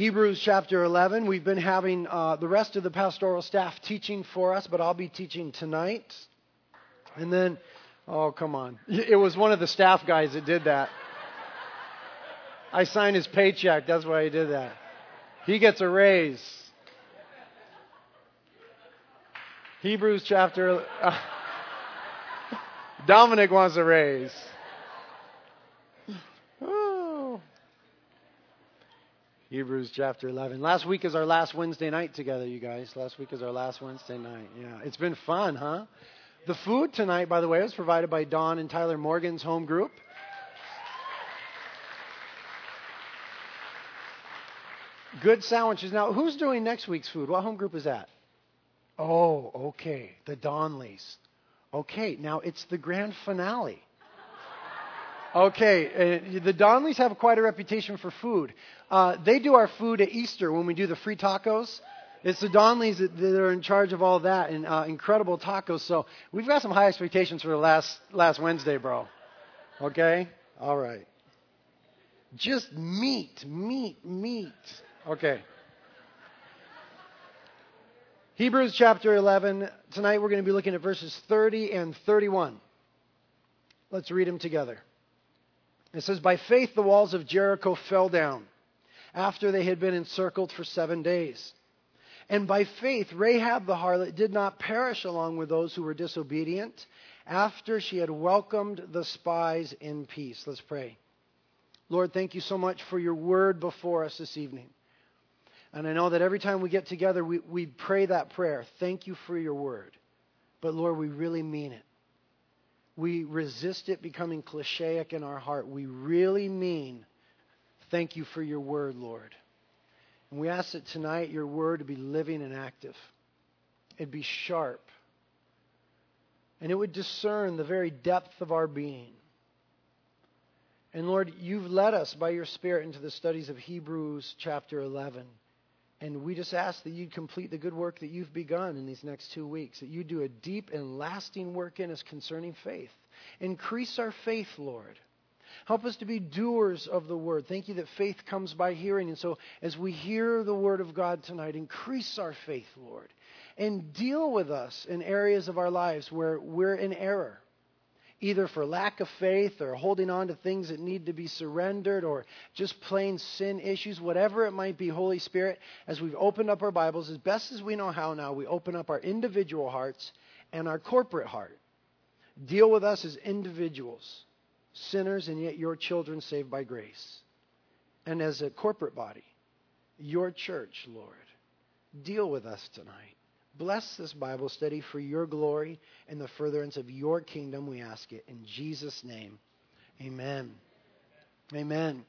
Hebrews chapter 11. We've been having uh, the rest of the pastoral staff teaching for us, but I'll be teaching tonight. And then, oh, come on. It was one of the staff guys that did that. I signed his paycheck. That's why he did that. He gets a raise. Hebrews chapter. Uh, Dominic wants a raise. Hebrews chapter 11. Last week is our last Wednesday night together, you guys. Last week is our last Wednesday night. Yeah, it's been fun, huh? The food tonight, by the way, was provided by Don and Tyler Morgan's home group. Good sandwiches. Now, who's doing next week's food? What home group is that? Oh, okay. The Donleys. Okay, now it's the grand finale. Okay, uh, the Donleys have quite a reputation for food. Uh, they do our food at Easter when we do the free tacos. It's the Donleys that, are in charge of all that and uh, incredible tacos. So we've got some high expectations for the last last Wednesday, bro. Okay, all right. Just meat, meat, meat. Okay. Hebrews chapter 11. Tonight we're going to be looking at verses 30 and 31. Let's read them together. It says, By faith the walls of Jericho fell down after they had been encircled for seven days. And by faith Rahab the harlot did not perish along with those who were disobedient after she had welcomed the spies in peace. Let's pray. Lord, thank you so much for your word before us this evening. And I know that every time we get together, we, we pray that prayer. Thank you for your word. But Lord, we really mean it we resist it becoming clichéic in our heart. We really mean, thank you for your word, Lord. And we ask that tonight your word to be living and active. It'd be sharp. And it would discern the very depth of our being. And Lord, you've led us by your Spirit into the studies of Hebrews chapter 11. And we just ask that you'd complete the good work that you've begun in these next two weeks, that you do a deep and lasting work in us concerning faith. Increase our faith, Lord. Help us to be doers of the word. Thank you that faith comes by hearing. And so, as we hear the word of God tonight, increase our faith, Lord, and deal with us in areas of our lives where we're in error either for lack of faith or holding on to things that need to be surrendered or just plain sin issues, whatever it might be, Holy Spirit, as we've opened up our Bibles, as best as we know how now, we open up our individual hearts and our corporate heart. Deal with us as individuals, sinners, and yet your children saved by grace. And as a corporate body, your church, Lord. Deal with us tonight. Bless this Bible study for your glory and the furtherance of your kingdom, we ask it. In Jesus' name, amen. Amen.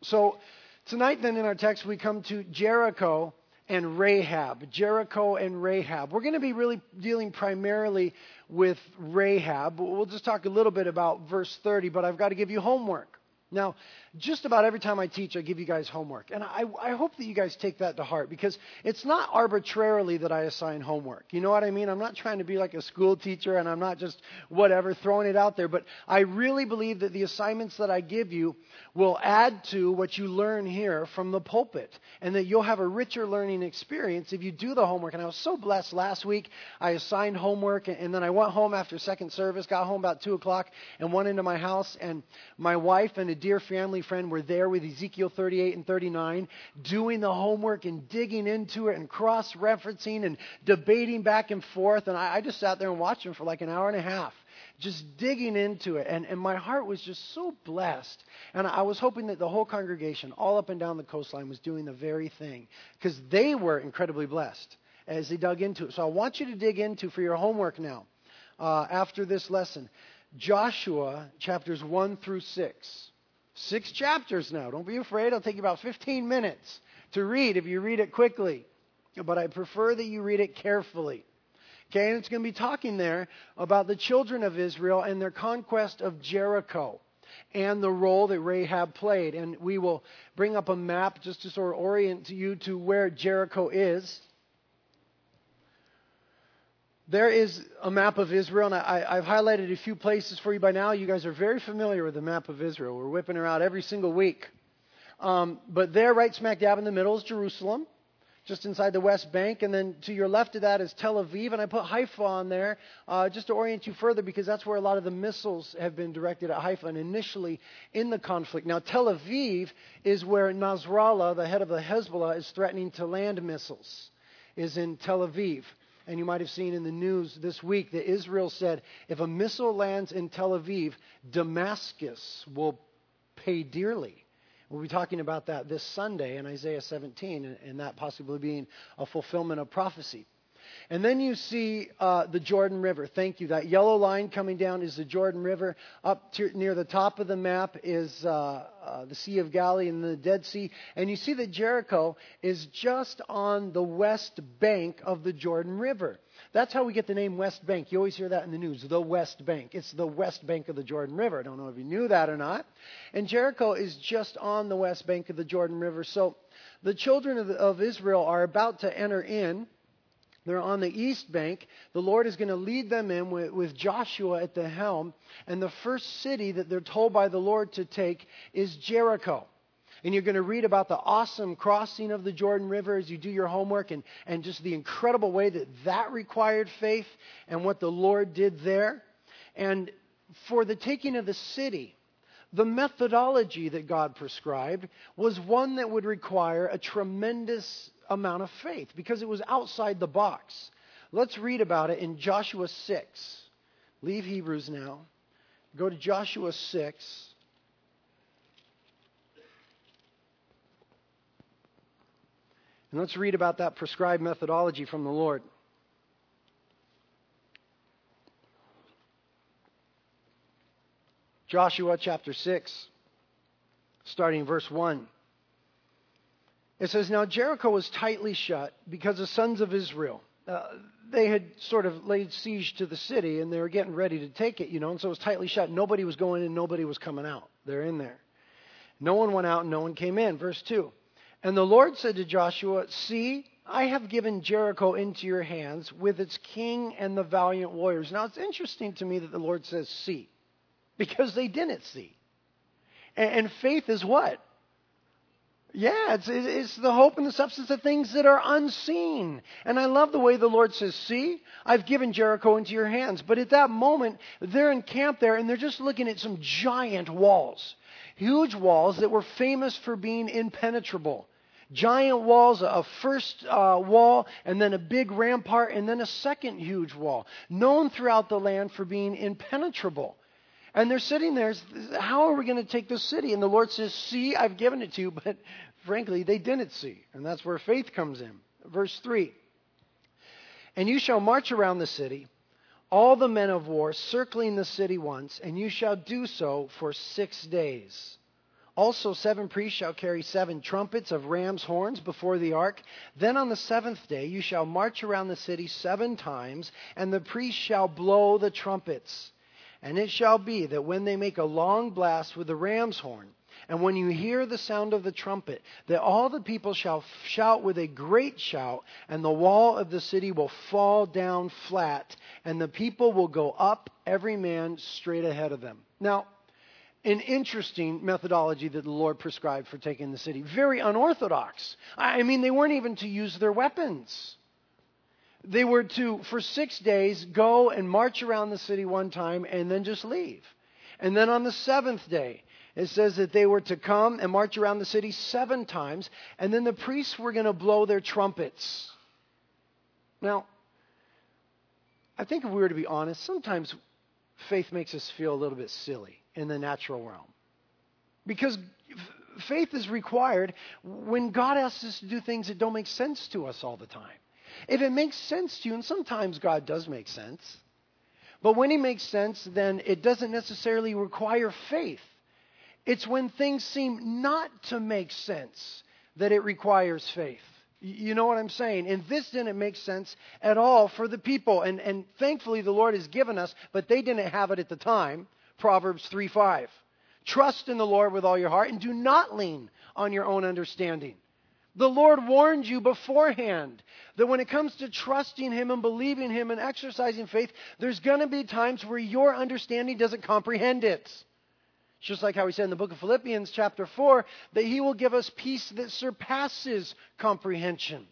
So, tonight, then, in our text, we come to Jericho and Rahab. Jericho and Rahab. We're going to be really dealing primarily with Rahab. We'll just talk a little bit about verse 30, but I've got to give you homework. Now, just about every time I teach, I give you guys homework. And I, I, hope that you guys take that to heart because it's not arbitrarily that I assign homework. You know what I mean? I'm not trying to be like a school teacher and I'm not just whatever throwing it out there. But I really believe that the assignments that I give you will add to what you learn here from the pulpit and that you'll have a richer learning experience if you do the homework. And I was so blessed last week. I assigned homework and then I went home after second service, got home about 2 o'clock and went into my house. And my wife and a dear family friend were there with Ezekiel 38 and 39, doing the homework and digging into it and cross referencing and debating back and forth. And I, I just sat there and watched them for like an hour and a half just digging into it. And, and my heart was just so blessed. And I was hoping that the whole congregation, all up and down the coastline, was doing the very thing because they were incredibly blessed as they dug into it. So I want you to dig into for your homework now uh, after this lesson Joshua chapters 1 through 6. Six chapters now. Don't be afraid. It'll take you about 15 minutes to read if you read it quickly. But I prefer that you read it carefully. Okay, and it's going to be talking there about the children of Israel and their conquest of Jericho and the role that Rahab played. And we will bring up a map just to sort of orient you to where Jericho is there is a map of Israel, and I, have highlighted a few places for you by now. You guys are very familiar with the map of Israel. We're whipping her out every single week. Um, but there, right smack dab in the middle, is Jerusalem just inside the West Bank. And then to your left of that is Tel Aviv. And I put Haifa on there uh, just to orient you further because that's where a lot of the missiles have been directed at Haifa and initially in the conflict. Now, Tel Aviv is where Nasrallah, the head of the Hezbollah, is threatening to land missiles, is in Tel Aviv. And you might have seen in the news this week that Israel said if a missile lands in Tel Aviv, Damascus will pay dearly. We'll be talking about that this Sunday in Isaiah 17, and that possibly being a fulfillment of prophecy. And then you see uh, the Jordan River. Thank you. That yellow line coming down is the Jordan River. Up to, near the top of the map is uh, uh, the Sea of Galilee and the Dead Sea. And you see that Jericho is just on the west bank of the Jordan River. That's how we get the name West Bank. You always hear that in the news, the West Bank. It's the west bank of the Jordan River. I don't know if you knew that or not. And Jericho is just on the west bank of the Jordan River. So the children of, the, of Israel are about to enter in they're on the east bank. The Lord is going to lead them in with, with, Joshua at the helm. And the first city that they're told by the Lord to take is Jericho. And you're going to read about the awesome crossing of the Jordan River as you do your homework and, and just the incredible way that that required faith and what the Lord did there. And for the taking of the city, the methodology that God prescribed was one that would require a tremendous amount of faith because it was outside the box. Let's read about it in Joshua 6. Leave Hebrews now. Go to Joshua 6. And let's read about that prescribed methodology from the Lord. Joshua chapter 6, starting verse 1. It says, Now Jericho was tightly shut because the sons of Israel, uh, they had sort of laid siege to the city and they were getting ready to take it, you know, and so it was tightly shut. Nobody was going in, nobody was coming out. They're in there. No one went out and no one came in. Verse 2. And the Lord said to Joshua, See, I have given Jericho into your hands with its king and the valiant warriors. Now it's interesting to me that the Lord says, See, because they didn't see. And, faith is what? Yeah, it's, it's the hope and the substance of things that are unseen. And I love the way the Lord says, See, I've given Jericho into your hands. But at that moment, they're encamped there and they're just looking at some giant walls. Huge walls that were famous for being impenetrable. Giant walls, a first uh, wall, and then a big rampart, and then a second huge wall, known throughout the land for being impenetrable. And they're sitting there, how are we going to take this city? And the Lord says, See, I've given it to you. But frankly, they didn't see. And that's where faith comes in. Verse 3 And you shall march around the city, all the men of war, circling the city once, and you shall do so for six days. Also, seven priests shall carry seven trumpets of ram's horns before the ark. Then on the seventh day you shall march around the city seven times, and the priests shall blow the trumpets. And it shall be that when they make a long blast with the ram's horn, and when you hear the sound of the trumpet, that all the people shall shout with a great shout, and the wall of the city will fall down flat, and the people will go up, every man straight ahead of them. Now, an interesting methodology that the Lord prescribed for taking the city. Very unorthodox. I mean, they weren't even to use their weapons they were to, for six days, go and march around the city one time and then just leave. And then on the seventh day, it says that they were to come and march around the city seven times, and then the priests were going to blow their trumpets. Now, I think if we were to be honest, sometimes faith makes us feel a little bit silly in the natural realm. Because faith is required when God asks us to do things that don't make sense to us all the time. If it makes sense to you, and sometimes God does make sense, but when He makes sense, then it doesn't necessarily require faith. It's when things seem not to make sense that it requires faith. You know what I'm saying? And this didn't make sense at all for the people. And, and thankfully, the Lord has given us, but they didn't have it at the time. Proverbs 3 5. Trust in the Lord with all your heart and do not lean on your own understanding. The Lord warned you beforehand that when it comes to trusting Him and believing Him and exercising faith, there's going to be times where your understanding doesn't comprehend it. Just like how he said in the book of Philippians, chapter 4, that he will give us peace that surpasses comprehension,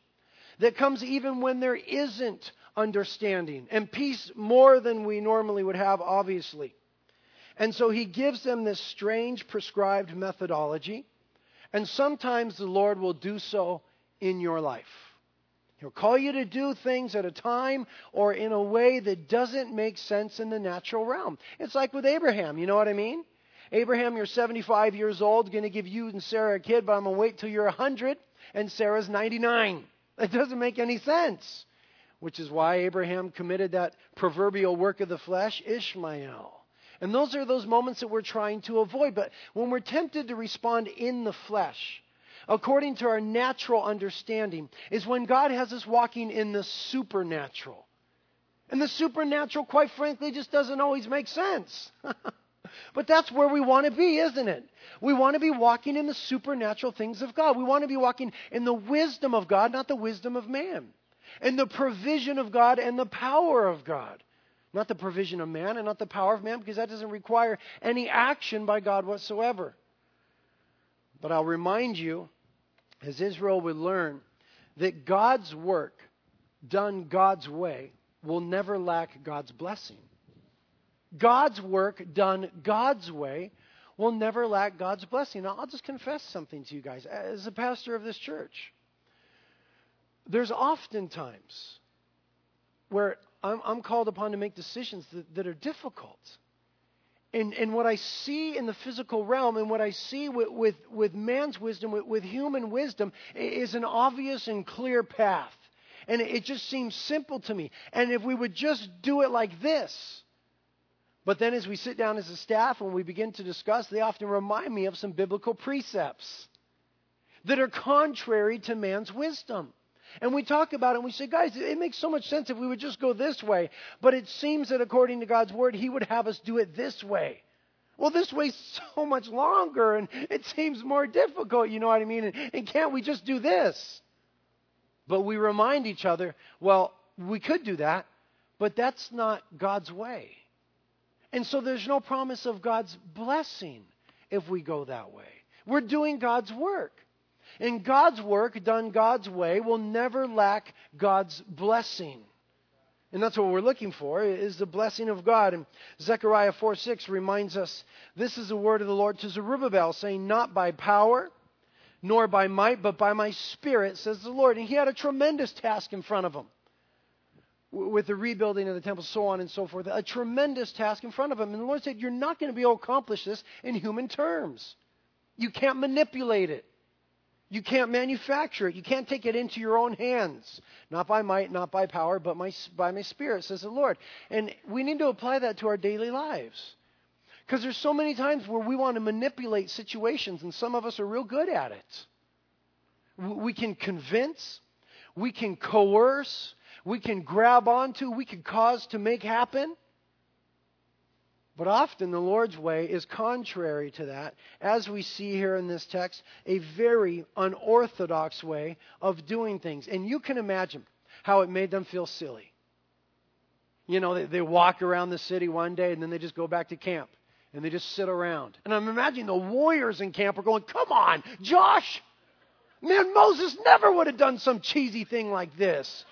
that comes even when there isn't understanding, and peace more than we normally would have, obviously. And so he gives them this strange prescribed methodology, and sometimes the Lord will do so in your life. He'll call you to do things at a time or in a way that doesn't make sense in the natural realm. It's like with Abraham, you know what I mean? Abraham, you're 75 years old, going to give you and Sarah a kid, but I'm going to wait till you're 100 and Sarah's 99. That doesn't make any sense. Which is why Abraham committed that proverbial work of the flesh, Ishmael. And those are those moments that we're trying to avoid. But when we're tempted to respond in the flesh, according to our natural understanding, is when God has us walking in the supernatural. And the supernatural, quite frankly, just doesn't always make sense. but that's where we want to be, isn't it? We want to be walking in the supernatural things of God. We want to be walking in the wisdom of God, not the wisdom of man. And the provision of God and the power of God. Not the provision of man and not the power of man, because that doesn't require any action by God whatsoever. But I'll remind you, as Israel would learn, that God's work done God's way will never lack God's blessing. God's work done God's way will never lack God's blessing. Now, I'll just confess something to you guys. As a pastor of this church, there's often times where I'm, I'm called upon to make decisions that, that are difficult. And, and, what I see in the physical realm and what I see with, with, with man's wisdom, with, with, human wisdom, is an obvious and clear path. And it, it just seems simple to me. And if we would just do it like this, but then as we sit down as a staff and we begin to discuss, they often remind me of some biblical precepts that are contrary to man's wisdom. And we talk about it and we say, guys, it makes so much sense if we would just go this way. But it seems that according to God's word, He would have us do it this way. Well, this way's so much longer and it seems more difficult, you know what I mean? And, and can't we just do this? But we remind each other, well, we could do that, but that's not God's way. And so there's no promise of God's blessing if we go that way. We're doing God's work. And God's work, done God's way, will never lack God's blessing. And that's what we're looking for, is the blessing of God. And Zechariah 4 6 reminds us this is the word of the Lord to Zerubbabel, saying, Not by power, nor by might, but by my spirit, says the Lord. And he had a tremendous task in front of him with the rebuilding of the temple, so on and so forth. A tremendous task in front of him. And the Lord said, You're not going to be able to accomplish this in human terms. You can't manipulate it. You can't manufacture it. You can't take it into your own hands. Not by might, not by power, but my, by my spirit, says the Lord. And we need to apply that to our daily lives. Because there's so many times where we want to manipulate situations, and some of us are real good at it. We can convince, we can coerce, we can grab onto, we can cause to make happen. But often the Lord's way is contrary to that, as we see here in this text, a very unorthodox way of doing things. And you can imagine how it made them feel silly. You know, they, they walk around the city one day and then they just go back to camp and they just sit around. And I'm imagining the warriors in camp are going, Come on, Josh! Man, Moses never would have done some cheesy thing like this.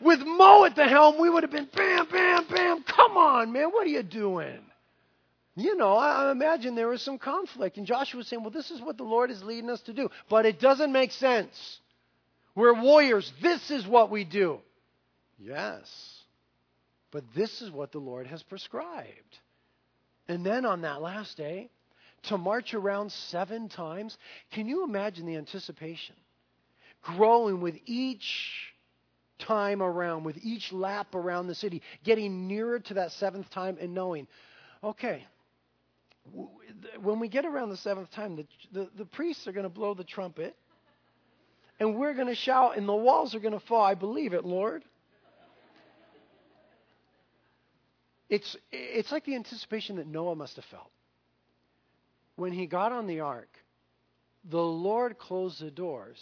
With Mo at the helm, we would have been bam, bam, bam. Come on, man, what are you doing? You know, I, imagine there was some conflict. And Joshua was saying, well, this is what the Lord is leading us to do. But it doesn't make sense. We're warriors. This is what we do. Yes. But this is what the Lord has prescribed. And then on that last day, to march around seven times, can you imagine the anticipation? Growing with each time around, with each lap around the city, getting nearer to that seventh time and knowing, okay, when we get around the seventh time, the, the, the priests are going to blow the trumpet, and we're going to shout, and the walls are going to fall. I believe it, Lord. It's, it's like the anticipation that Noah must have felt. When he got on the ark, the Lord closed the doors,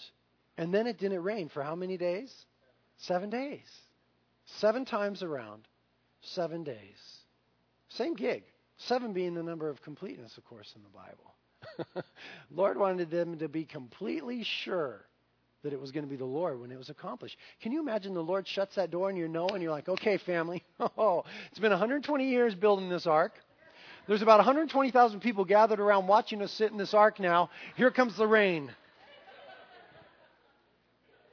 and then it didn't rain for how many days? Seven days. Seven times around, seven days. Same gig. Seven being the number of completeness, of course, in the Bible. Lord wanted them to be completely sure that it was going to be the Lord when it was accomplished. Can you imagine the Lord shuts that door and you know and you're like, okay, family, oh, it's been 120 years building this ark. There's about 120,000 people gathered around watching us sit in this ark now. Here comes the rain.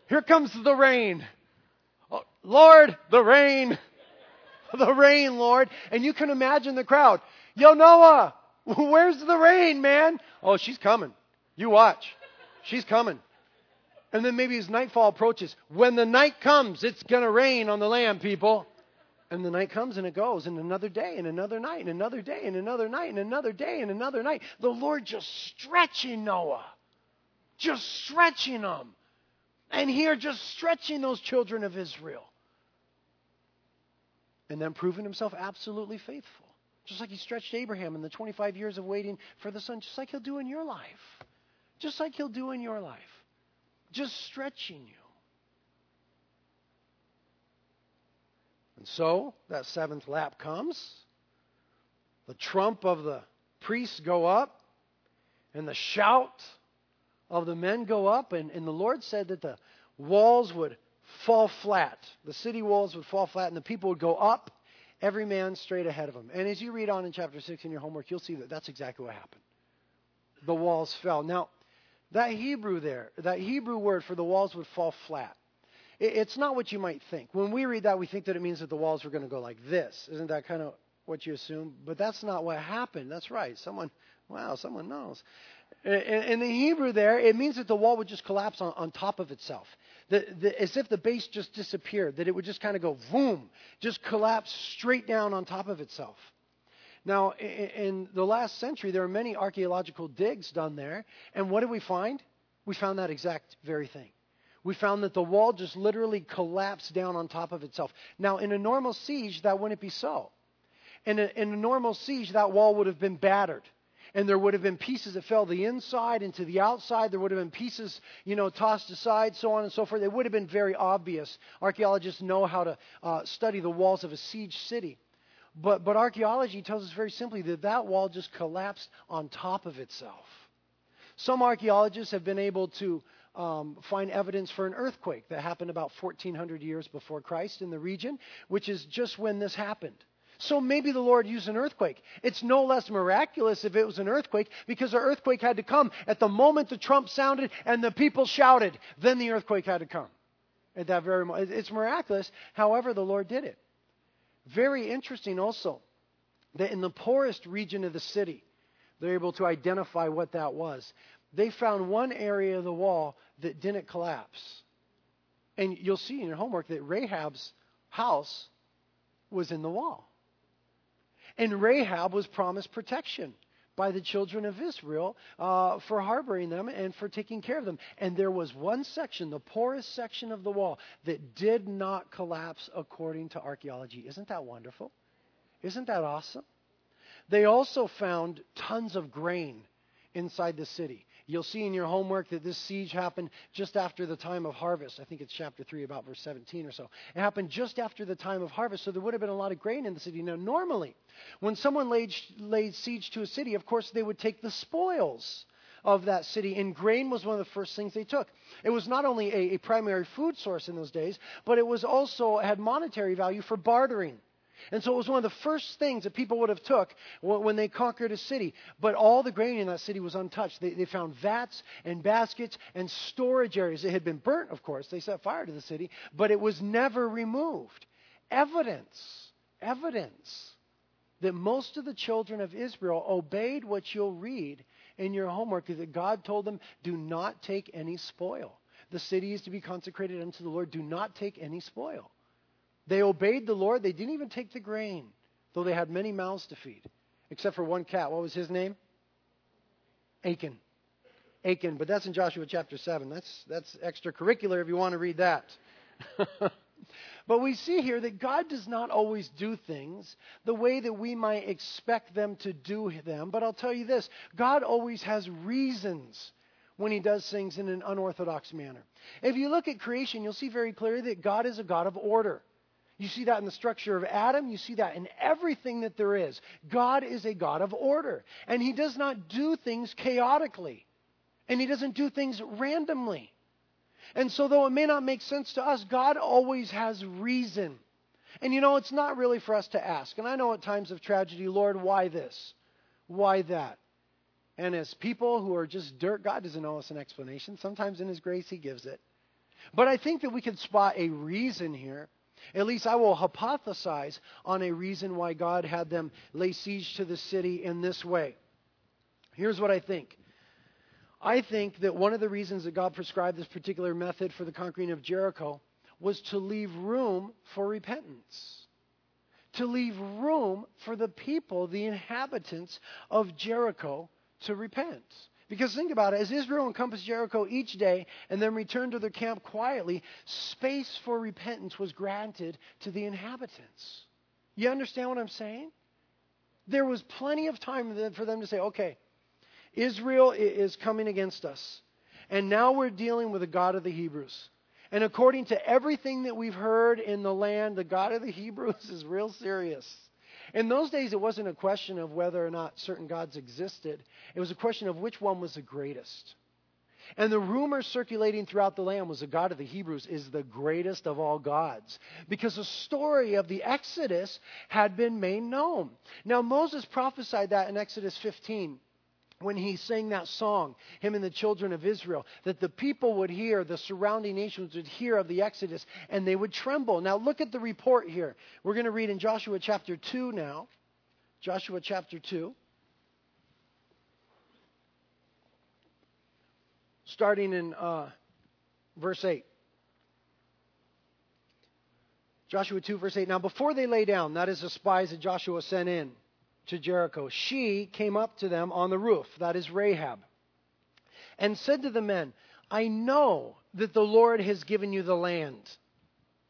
Here comes the rain. Oh, Lord, the rain. The rain, Lord. And you can imagine the crowd. Yo, Noah, where's the rain, man? Oh, she's coming. You watch. She's coming. And then maybe as nightfall approaches, when the night comes, it's going to rain on the land, people. And the night comes and it goes, and another day, and another night, and another day, and another night, and another day, and another night. The Lord just stretching Noah, just stretching them. And here, just stretching those children of Israel. And then proving himself absolutely faithful. Just like he stretched Abraham in the 25 years of waiting for the son, just like he'll do in your life. Just like he'll do in your life just stretching you. And so that seventh lap comes. The trump of the priests go up, and the shout of the men go up, and, and the Lord said that the walls would fall flat. The city walls would fall flat, and the people would go up, every man straight ahead of him. And as you read on in chapter 6 in your homework, you'll see that that's exactly what happened. The walls fell. Now, that Hebrew there, that Hebrew word for the walls would fall flat. It's not what you might think. When we read that, we think that it means that the walls were going to go like this. Isn't that kind of what you assume? But that's not what happened. That's right. Someone, wow, someone knows. In the Hebrew there, it means that the wall would just collapse on, on top of itself. The, the, as if the base just disappeared, that it would just kind of go boom, just collapse straight down on top of itself. Now, in the last century, there were many archaeological digs done there. And what did we find? We found that exact very thing. We found that the wall just literally collapsed down on top of itself. Now, in a normal siege, that wouldn't be so. In a, in a normal siege, that wall would have been battered and there would have been pieces that fell the inside into the outside. There would have been pieces, you know, tossed aside, so on and so forth. It would have been very obvious. Archaeologists know how to uh, study the walls of a siege city. But, but archaeology tells us very simply that that wall just collapsed on top of itself. Some archaeologists have been able to um, find evidence for an earthquake that happened about 1400 years before Christ in the region, which is just when this happened. So maybe the Lord used an earthquake. It's no less miraculous if it was an earthquake because the earthquake had to come at the moment the trump sounded and the people shouted. Then the earthquake had to come at that very moment. It's miraculous. However, the Lord did it. Very interesting also that in the poorest region of the city, they're able to identify what that was. They found one area of the wall that didn't collapse. And you'll see in your homework that Rahab's house was in the wall. And Rahab was promised protection by the children of Israel uh, for harboring them and for taking care of them. And there was one section, the poorest section of the wall, that did not collapse according to archaeology. Isn't that wonderful? Isn't that awesome? They also found tons of grain inside the city. You'll see in your homework that this siege happened just after the time of harvest. I think it's chapter 3, about verse 17 or so. It happened just after the time of harvest, so there would have been a lot of grain in the city. Now, normally, when someone laid, laid siege to a city, of course, they would take the spoils of that city, and grain was one of the first things they took. It was not only a, a primary food source in those days, but it was also had monetary value for bartering. And so it was one of the first things that people would have took when they conquered a city. But all the grain in that city was untouched. They, they found vats and baskets and storage areas. It had been burnt, of course. They set fire to the city, but it was never removed. Evidence, evidence that most of the children of Israel obeyed what you'll read in your homework is that God told them, do not take any spoil. The city is to be consecrated unto the Lord. Do not take any spoil. They obeyed the Lord. They didn't even take the grain, though they had many mouths to feed, except for one cat. What was his name? Achan. Achan, but that's in Joshua chapter 7. That's, that's extracurricular if you want to read that. but we see here that God does not always do things the way that we might expect them to do them. But I'll tell you this God always has reasons when he does things in an unorthodox manner. If you look at creation, you'll see very clearly that God is a God of order. You see that in the structure of Adam. You see that in everything that there is. God is a God of order. And He does not do things chaotically. And He doesn't do things randomly. And so, though it may not make sense to us, God always has reason. And you know, it's not really for us to ask. And I know at times of tragedy, Lord, why this? Why that? And as people who are just dirt, God doesn't owe us an explanation. Sometimes in His grace, He gives it. But I think that we can spot a reason here at least I will hypothesize on a reason why God had them lay siege to the city in this way. Here's what I think. I think that one of the reasons that God prescribed this particular method for the conquering of Jericho was to leave room for repentance. To leave room for the people, the inhabitants of Jericho, to repent. Because think about it, as Israel encompassed Jericho each day and then returned to their camp quietly, space for repentance was granted to the inhabitants. You understand what I'm saying? There was plenty of time for them to say, okay, Israel is coming against us. And now we're dealing with the God of the Hebrews. And according to everything that we've heard in the land, the God of the Hebrews is real serious. In those days, it wasn't a question of whether or not certain gods existed, it was a question of which one was the greatest. And the rumor circulating throughout the land was the God of the Hebrews is the greatest of all gods because the story of the Exodus had been made known. Now, Moses prophesied that in Exodus 15 when he sang that song, him and the children of Israel, that the people would hear, the surrounding nations would hear of the Exodus, and they would tremble. Now, look at the report here. We're going to read in Joshua chapter 2 now. Joshua chapter 2. Starting in uh, verse 8. Joshua 2, verse 8. Now, before they lay down, that is the spies that Joshua sent in to Jericho, she came up to them on the roof, that is Rahab, and said to the men, I know that the Lord has given you the land.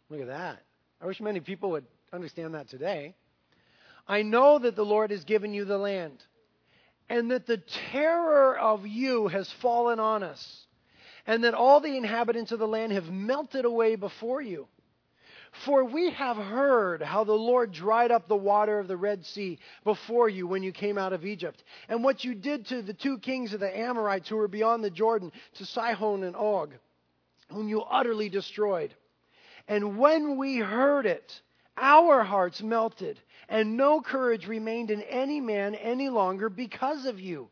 Look at that. I wish many people would understand that today. I know that the Lord has given you the land, and that the terror of you has fallen on us, and that all the inhabitants of the land have melted away before you. For we have heard how the Lord dried up the water of the Red Sea before you when you came out of Egypt, and what you did to the two kings of the Amorites who were beyond the Jordan, to Sihon and Og, whom you utterly destroyed. And when we heard it, our hearts melted, and no courage remained in any man any longer because of you.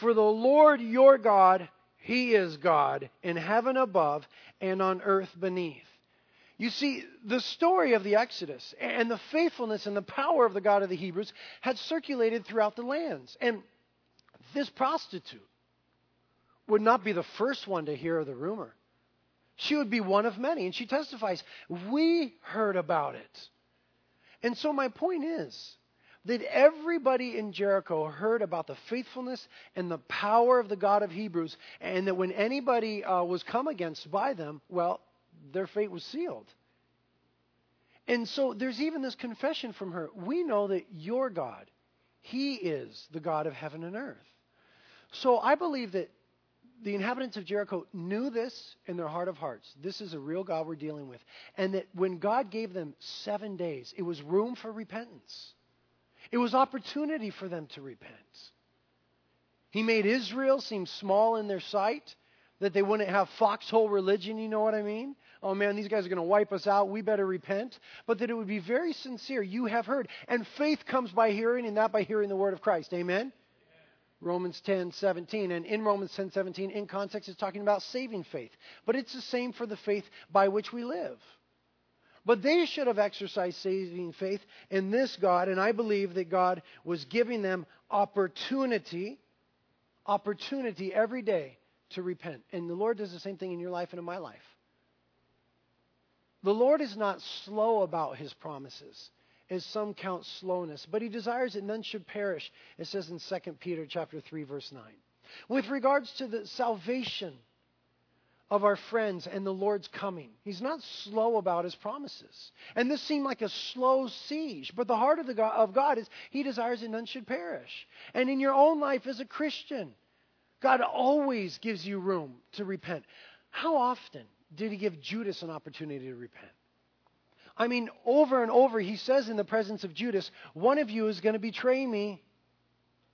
For the Lord your God, He is God in heaven above and on earth beneath. You see, the story of the Exodus and the faithfulness and the power of the God of the Hebrews had circulated throughout the lands. And this prostitute would not be the first one to hear the rumor. She would be one of many. And she testifies, We heard about it. And so, my point is that everybody in Jericho heard about the faithfulness and the power of the God of Hebrews, and that when anybody uh, was come against by them, well, their fate was sealed. And so there's even this confession from her. We know that your God, He is the God of heaven and earth. So I believe that the inhabitants of Jericho knew this in their heart of hearts. This is a real God we're dealing with. And that when God gave them seven days, it was room for repentance. It was opportunity for them to repent. He made Israel seem small in their sight, that they wouldn't have foxhole religion, you know what I mean? Oh man, these guys are going to wipe us out. We better repent. But that it would be very sincere. You have heard. And faith comes by hearing, and not by hearing the word of Christ. Amen? Romans 10, 17. And in Romans 10, 17, in context, it's talking about saving faith. But it's the same for the faith by which we live. But they should have exercised saving faith in this God, and I believe that God was giving them opportunity, opportunity every day to repent. And the Lord does the same thing in your life and in my life. The Lord is not slow about his promises, as some count slowness, but he desires that none should perish. It says in 2 Peter chapter 3 verse 9. With regards to the salvation of our friends and the Lord's coming. He's not slow about his promises. And this seemed like a slow siege, but the heart of, the God, of God is he desires that none should perish. And in your own life as a Christian, God always gives you room to repent. How often did he give Judas an opportunity to repent? I mean, over and over, he says in the presence of Judas, One of you is going to betray me.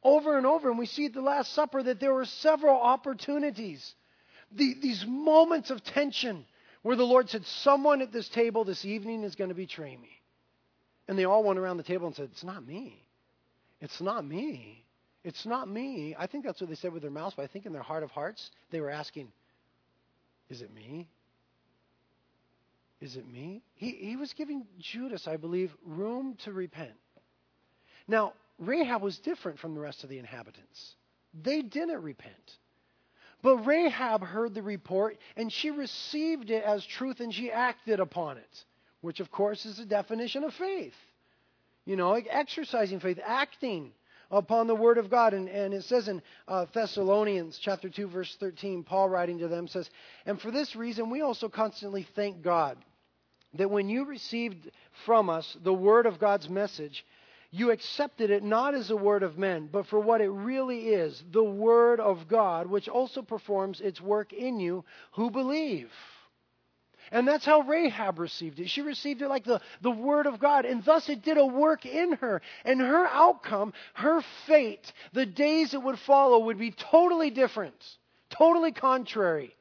Over and over. And we see at the Last Supper that there were several opportunities, the, these moments of tension where the Lord said, Someone at this table this evening is going to betray me. And they all went around the table and said, It's not me. It's not me. It's not me. I think that's what they said with their mouths, but I think in their heart of hearts, they were asking, Is it me? Is it me? He, he was giving Judas, I believe, room to repent. Now, Rahab was different from the rest of the inhabitants. They didn't repent. But Rahab heard the report and she received it as truth and she acted upon it, which, of course, is the definition of faith. You know, exercising faith, acting upon the word of God. And, and it says in uh, Thessalonians chapter 2, verse 13, Paul writing to them says, And for this reason we also constantly thank God that when you received from us the word of God's message, you accepted it not as a word of men, but for what it really is the word of God, which also performs its work in you who believe. And that's how Rahab received it. She received it like the, the Word of God, and thus it did a work in her. And her outcome, her fate, the days that would follow would be totally different, totally contrary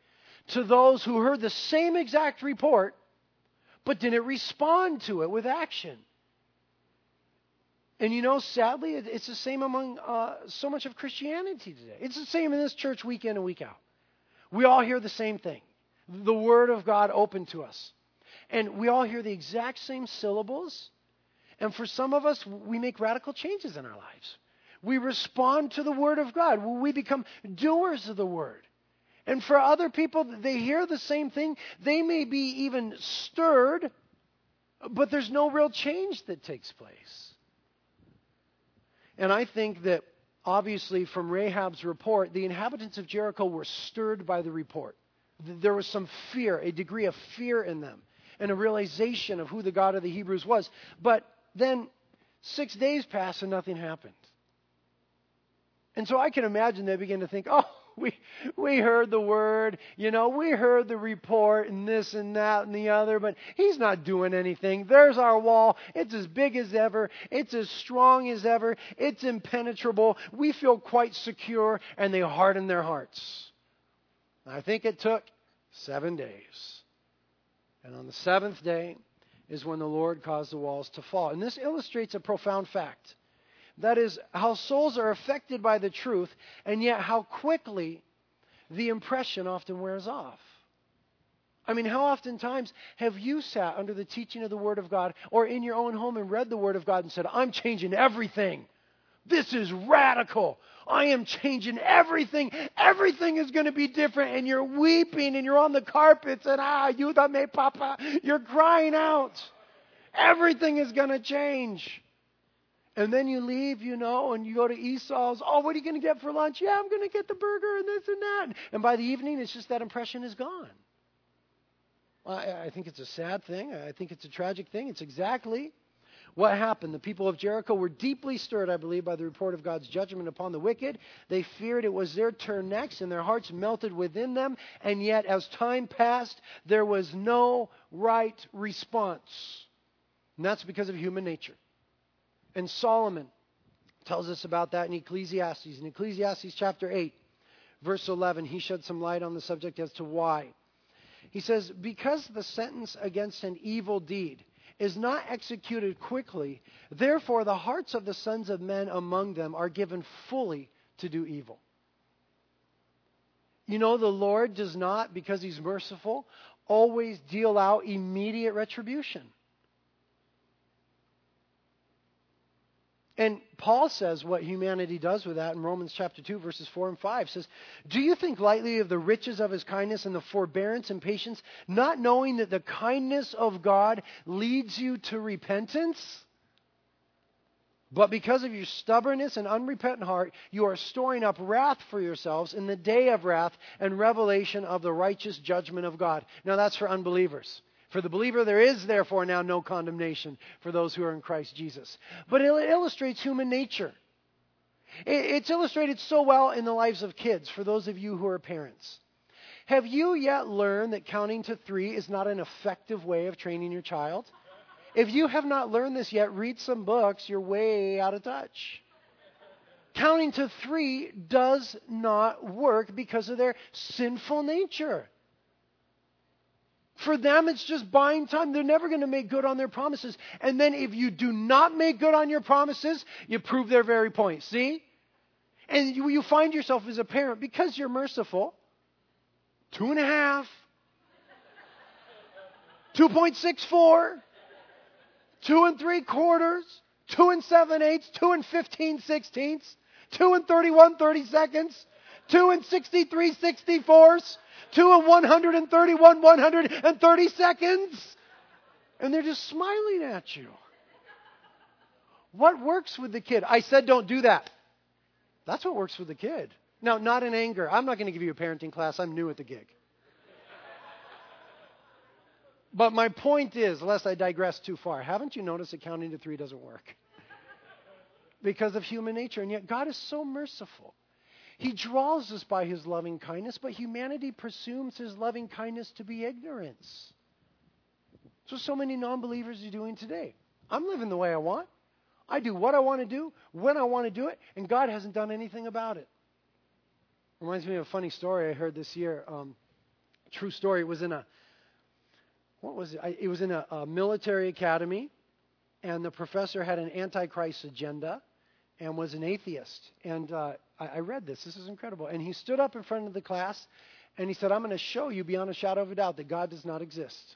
to those who heard the same exact report but didn't respond to it with action. And you know, sadly, it's the same among uh, so much of Christianity today. It's the same in this church week in and week out. We all hear the same thing the Word of God open to us. And we all hear the exact same syllables. And for some of us, we make radical changes in our lives. We respond to the Word of God. We become doers of the Word. And for other people, they hear the same thing. They may be even stirred, but there's no real change that takes place. And I think that obviously from Rahab's report, the inhabitants of Jericho were stirred by the report. There was some fear, a degree of fear in them, and a realization of who the God of the Hebrews was. But then six days passed and nothing happened. And so I can imagine they begin to think, oh, we we heard the word, you know, we heard the report and this and that and the other, but he's not doing anything. There's our wall. It's as big as ever. It's as strong as ever. It's impenetrable. We feel quite secure and they harden their hearts. I think it took 7 days. And on the 7th day is when the Lord caused the walls to fall. And this illustrates a profound fact. That is, how souls are affected by the truth, and yet how quickly the impression often wears off. I mean, how oftentimes have you sat under the teaching of the Word of God or in your own home and read the Word of God and said, I'm changing everything? This is radical. I am changing everything. Everything is going to be different. And you're weeping and you're on the carpets and ah, you me papa. You're crying out. Everything is going to change. And then you leave, you know, and you go to Esau's. Oh, what are you going to get for lunch? Yeah, I'm going to get the burger and this and that. And by the evening, it's just that impression is gone. I, I think it's a sad thing. I think it's a tragic thing. It's exactly what happened. The people of Jericho were deeply stirred, I believe, by the report of God's judgment upon the wicked. They feared it was their turn next, and their hearts melted within them. And yet, as time passed, there was no right response. And that's because of human nature. And Solomon tells us about that in Ecclesiastes. In Ecclesiastes chapter 8, verse 11, he shed some light on the subject as to why. He says, Because the sentence against an evil deed is not executed quickly, therefore the hearts of the sons of men among them are given fully to do evil. You know, the Lord does not, because He's merciful, always deal out immediate retribution. And Paul says what humanity does with that in Romans chapter 2 verses 4 and 5 says, "Do you think lightly of the riches of his kindness and the forbearance and patience, not knowing that the kindness of God leads you to repentance?" But because of your stubbornness and unrepentant heart, you are storing up wrath for yourselves in the day of wrath and revelation of the righteous judgment of God. Now that's for unbelievers. For the believer, there is therefore now no condemnation for those who are in Christ Jesus. But it illustrates human nature. It's illustrated so well in the lives of kids, for those of you who are parents. Have you yet learned that counting to three is not an effective way of training your child? If you have not learned this yet, read some books. You're way out of touch. Counting to three does not work because of their sinful nature. For them, it's just buying time. They're never going to make good on their promises. And then if you do not make good on your promises, you prove their very point. See? And you, you find yourself as a parent, because you're merciful, two and a half, 2.64, two and three quarters, two and seven eighths, two and 15 sixteenths, two and 31 30 seconds, two and 63 64ths, two and 131 130 seconds. And they're just smiling at you. What works with the kid? I said don't do that. That's what works with the kid. Now, not in anger. I'm not going to give you a parenting class. I'm new at the gig. But my point is, lest I digress too far, haven't you noticed that counting to three doesn't work? because of human nature. And yet, God is so merciful. He draws us by his loving kindness, but humanity presumes his loving kindness to be ignorance. So, so many non believers are doing today. I'm living the way I want. I do what I want to do, when I want to do it, and God hasn't done anything about it. Reminds me of a funny story I heard this year. Um, true story. It was in a what was it? I, it was in a, a military academy, and the professor had an antichrist agenda, and was an atheist. And uh, I, I read this. This is incredible. And he stood up in front of the class, and he said, "I'm going to show you beyond a shadow of a doubt that God does not exist."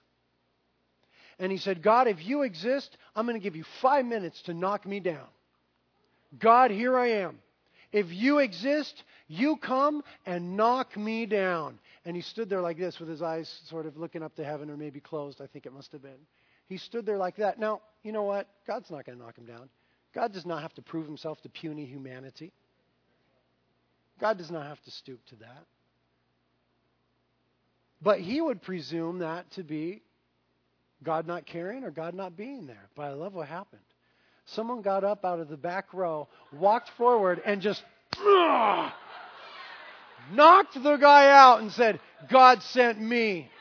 And he said, God, if you exist, I'm going to give you five minutes to knock me down. God, here I am. If you exist, you come and knock me down. And he stood there like this with his eyes sort of looking up to heaven, or maybe closed, I think it must have been. He stood there like that. Now, you know what? God's not going to knock him down. God does not have to prove himself to puny humanity. God does not have to stoop to that. But he would presume that to be God not caring or God not being there. But I love what happened. Someone got up out of the back row, walked forward, and just ugh, knocked the guy out and said, God sent me.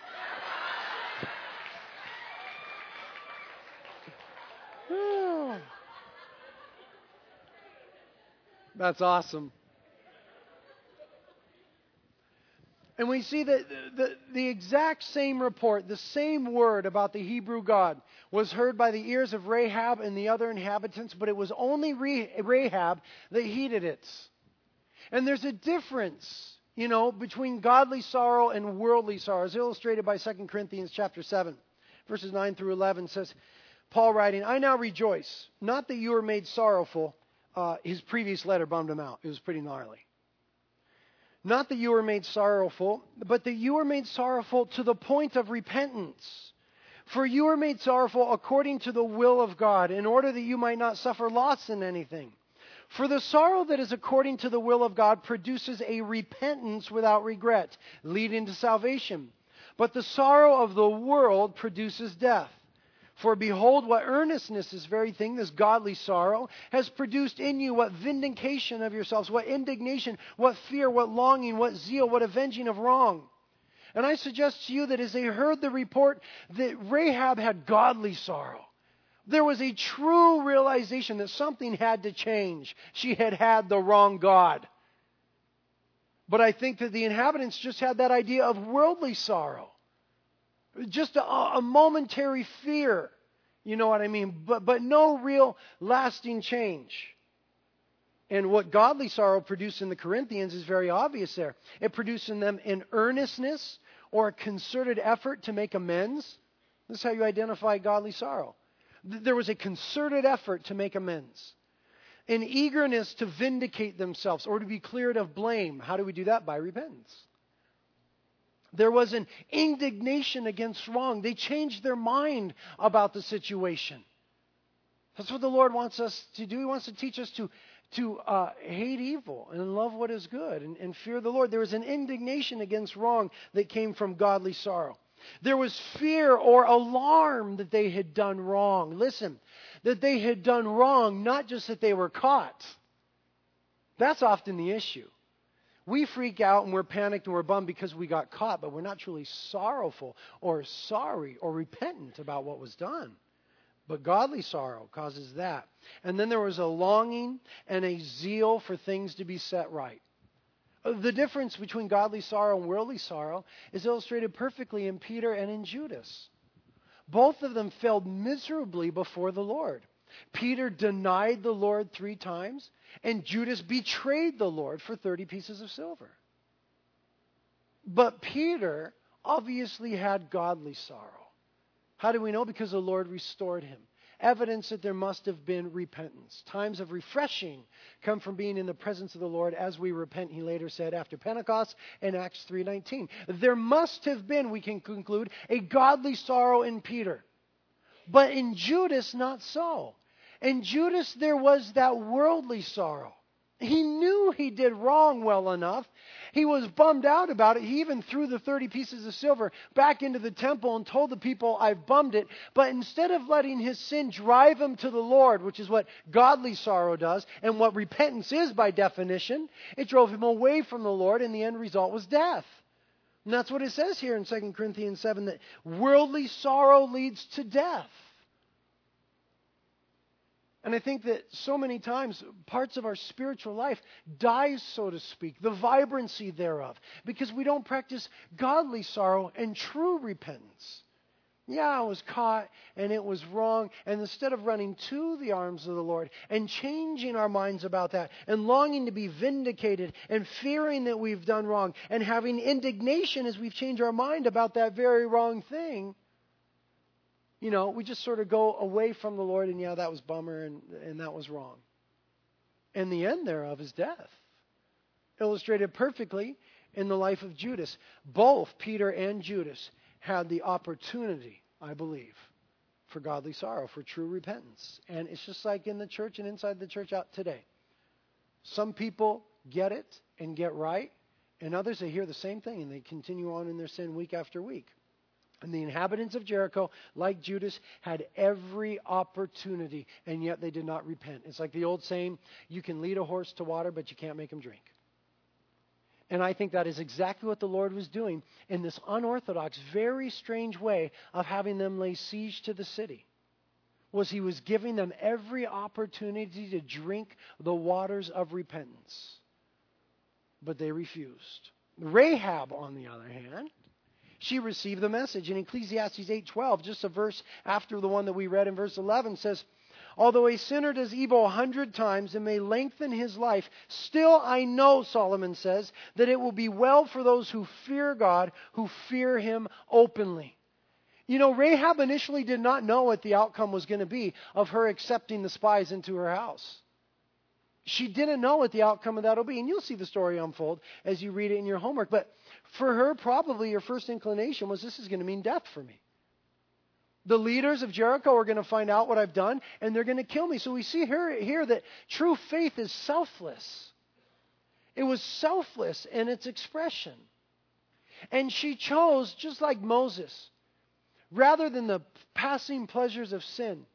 That's awesome. And we see that the, the, exact same report, the same word about the Hebrew God, was heard by the ears of Rahab and the other inhabitants, but it was only Rahab that heeded it. And there's a difference, you know, between godly sorrow and worldly sorrow, as illustrated by 2 Corinthians chapter 7, verses 9 through 11 says, Paul writing, I now rejoice, not that you were made sorrowful. Uh, his previous letter bummed him out. It was pretty gnarly. Not that you were made sorrowful, but that you were made sorrowful to the point of repentance. For you were made sorrowful according to the will of God, in order that you might not suffer loss in anything. For the sorrow that is according to the will of God produces a repentance without regret, leading to salvation. But the sorrow of the world produces death. For behold, what earnestness, this very thing, this godly sorrow, has produced in you. What vindication of yourselves, what indignation, what fear, what longing, what zeal, what avenging of wrong. And I suggest to you that as they heard the report that Rahab had godly sorrow, there was a true realization that something had to change. She had had the wrong God. But I think that the inhabitants just had that idea of worldly sorrow just a, a momentary fear. You know what I mean? But, but no real lasting change. And what godly sorrow produced in the Corinthians is very obvious there. It produced in them an earnestness or a concerted effort to make amends. This is how you identify godly sorrow. There was a concerted effort to make amends, an eagerness to vindicate themselves or to be cleared of blame. How do we do that? By repentance. There was an indignation against wrong. They changed their mind about the situation. That's what the Lord wants us to do. He wants to teach us to, to uh, hate evil and love what is good and, and fear the Lord. There was an indignation against wrong that came from godly sorrow. There was fear or alarm that they had done wrong. Listen, that they had done wrong, not just that they were caught. That's often the issue. We freak out and we're panicked and we're bummed because we got caught, but we're not truly sorrowful or sorry or repentant about what was done. But godly sorrow causes that. And then there was a longing and a zeal for things to be set right. Uh, the difference between godly sorrow and worldly sorrow is illustrated perfectly in Peter and in Judas. Both of them failed miserably before the Lord. Peter denied the Lord three times, and Judas betrayed the Lord for 30 pieces of silver. But Peter obviously had godly sorrow. How do we know? Because the Lord restored him. Evidence that there must have been repentance. Times of refreshing come from being in the presence of the Lord as we repent, he later said after Pentecost in Acts 3:19. There must have been, we can conclude, a godly sorrow in Peter. But in Judas, not so. In Judas, there was that worldly sorrow. He knew he did wrong well enough. He was bummed out about it. He even threw the 30 pieces of silver back into the temple and told the people, I've bummed it. But instead of letting his sin drive him to the Lord, which is what godly sorrow does, and what repentance is by definition, it drove him away from the Lord, and the end result was death. And that's what it says here in 2 Corinthians 7 that worldly sorrow leads to death. And I think that so many times parts of our spiritual life dies, so to speak, the vibrancy thereof, because we don't practice godly sorrow and true repentance. Yeah, I was caught and it was wrong. And instead of running to the arms of the Lord and changing our minds about that and longing to be vindicated and fearing that we've done wrong and having indignation as we've changed our mind about that very wrong thing, you know, we just sort of go away from the Lord and, yeah, that was bummer and, and that was wrong. And the end thereof is death. Illustrated perfectly in the life of Judas. Both Peter and Judas had the opportunity, I believe, for godly sorrow, for true repentance. And it's just like in the church and inside the church out today. Some people get it and get right, and others they hear the same thing and they continue on in their sin week after week. And the inhabitants of Jericho, like Judas, had every opportunity, and yet they did not repent. It's like the old saying you can lead a horse to water, but you can't make him drink. And I think that is exactly what the Lord was doing in this unorthodox, very strange way of having them lay siege to the city. Was he was giving them every opportunity to drink the waters of repentance. But they refused. Rahab, on the other hand, she received the message. In Ecclesiastes 8:12, just a verse after the one that we read in verse 11 says, Although a sinner does evil a hundred times and may lengthen his life, still I know, Solomon says, that it will be well for those who fear God, who fear him openly. You know, Rahab initially did not know what the outcome was going to be of her accepting the spies into her house. She didn't know what the outcome of that will be. And you'll see the story unfold as you read it in your homework. But for her, probably her first inclination was this is going to mean death for me. The leaders of Jericho are going to find out what I've done and they're going to kill me. So we see here, here that true faith is selfless. It was selfless in its expression. And she chose, just like Moses, rather than the passing pleasures of sin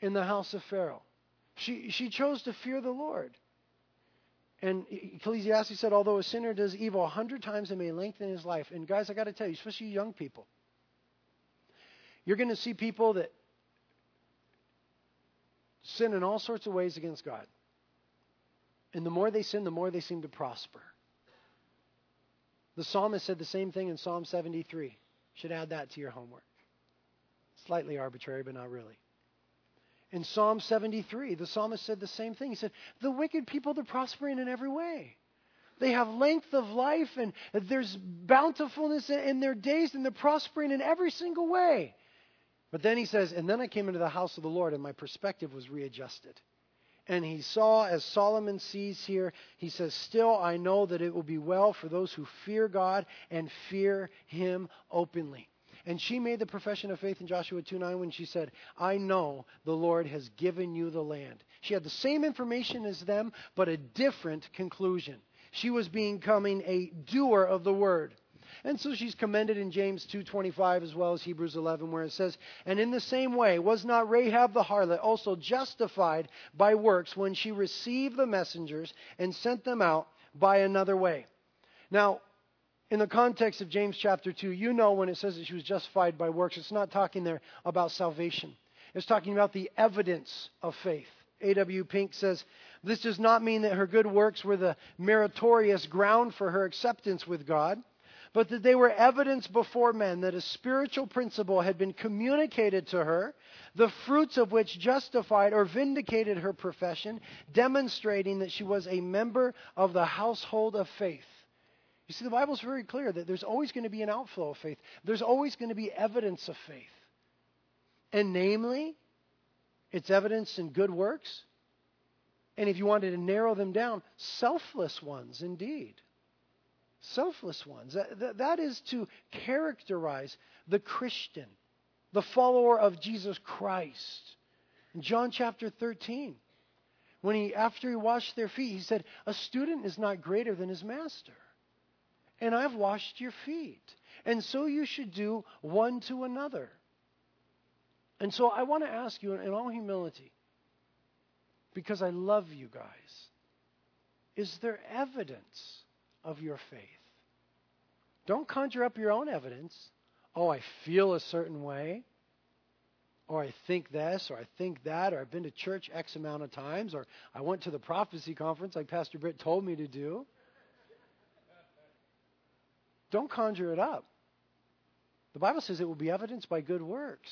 in the house of Pharaoh, she, she chose to fear the Lord. And Ecclesiastes said, although a sinner does evil a hundred times, it may lengthen his life. And guys, I got to tell you, especially young people, you're going to see people that sin in all sorts of ways against God. And the more they sin, the more they seem to prosper. The psalmist said the same thing in Psalm 73. Should add that to your homework. Slightly arbitrary, but not really. In Psalm 73, the psalmist said the same thing. He said, The wicked people, they're prospering in every way. They have length of life and there's bountifulness in their days and they're prospering in every single way. But then he says, And then I came into the house of the Lord and my perspective was readjusted. And he saw, as Solomon sees here, he says, Still I know that it will be well for those who fear God and fear him openly. And she made the profession of faith in Joshua 2 9 when she said, I know the Lord has given you the land. She had the same information as them, but a different conclusion. She was becoming a doer of the word. And so she's commended in James 2:25 as well as Hebrews 11 where it says, "And in the same way was not Rahab the harlot also justified by works when she received the messengers and sent them out by another way?" Now, in the context of James chapter 2, you know when it says that she was justified by works, it's not talking there about salvation. It's talking about the evidence of faith. A.W. Pink says, This does not mean that her good works were the meritorious ground for her acceptance with God, but that they were evidence before men that a spiritual principle had been communicated to her, the fruits of which justified or vindicated her profession, demonstrating that she was a member of the household of faith. You see, the Bible's very clear that there's always going to be an outflow of faith. There's always going to be evidence of faith. And namely, it's evidence in good works. And if you wanted to narrow them down, selfless ones indeed. Selfless ones. That, that is to characterize the Christian, the follower of Jesus Christ. In John chapter 13, when he, after he washed their feet, he said, A student is not greater than his master. And I've washed your feet. And so you should do one to another. And so I want to ask you in all humility, because I love you guys, is there evidence of your faith? Don't conjure up your own evidence. Oh, I feel a certain way. Or I think this, or I think that, or I've been to church X amount of times, or I went to the prophecy conference like Pastor Britt told me to do. Don't conjure it up. The Bible says it will be evidenced by good works.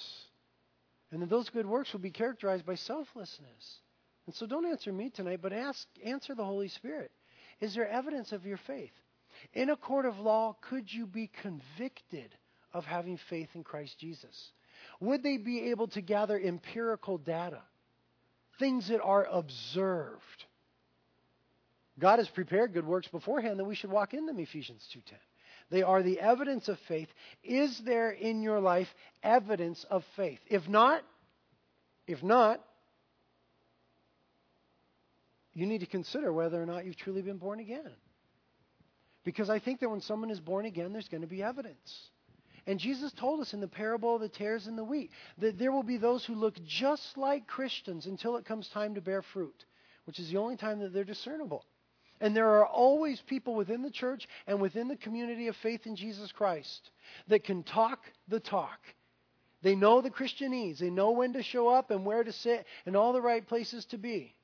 And then those good works will be characterized by selflessness. And so don't answer me tonight, but ask, answer the Holy Spirit. Is there evidence of your faith? In a court of law, could you be convicted of having faith in Christ Jesus? Would they be able to gather empirical data? Things that are observed. God has prepared good works beforehand that we should walk in them, Ephesians 2:10. They are the evidence of faith. Is there in your life evidence of faith? If not, if not, you need to consider whether or not you've truly been born again. Because I think that when someone is born again, there's going to be evidence. And Jesus told us in the parable of the tares and the wheat that there will be those who look just like Christians until it comes time to bear fruit, which is the only time that they're discernible. And there are always people within the church and within the community of faith in Jesus Christ that can talk the talk. They know the Christianese. They know when to show up and where to sit and all the right places to be.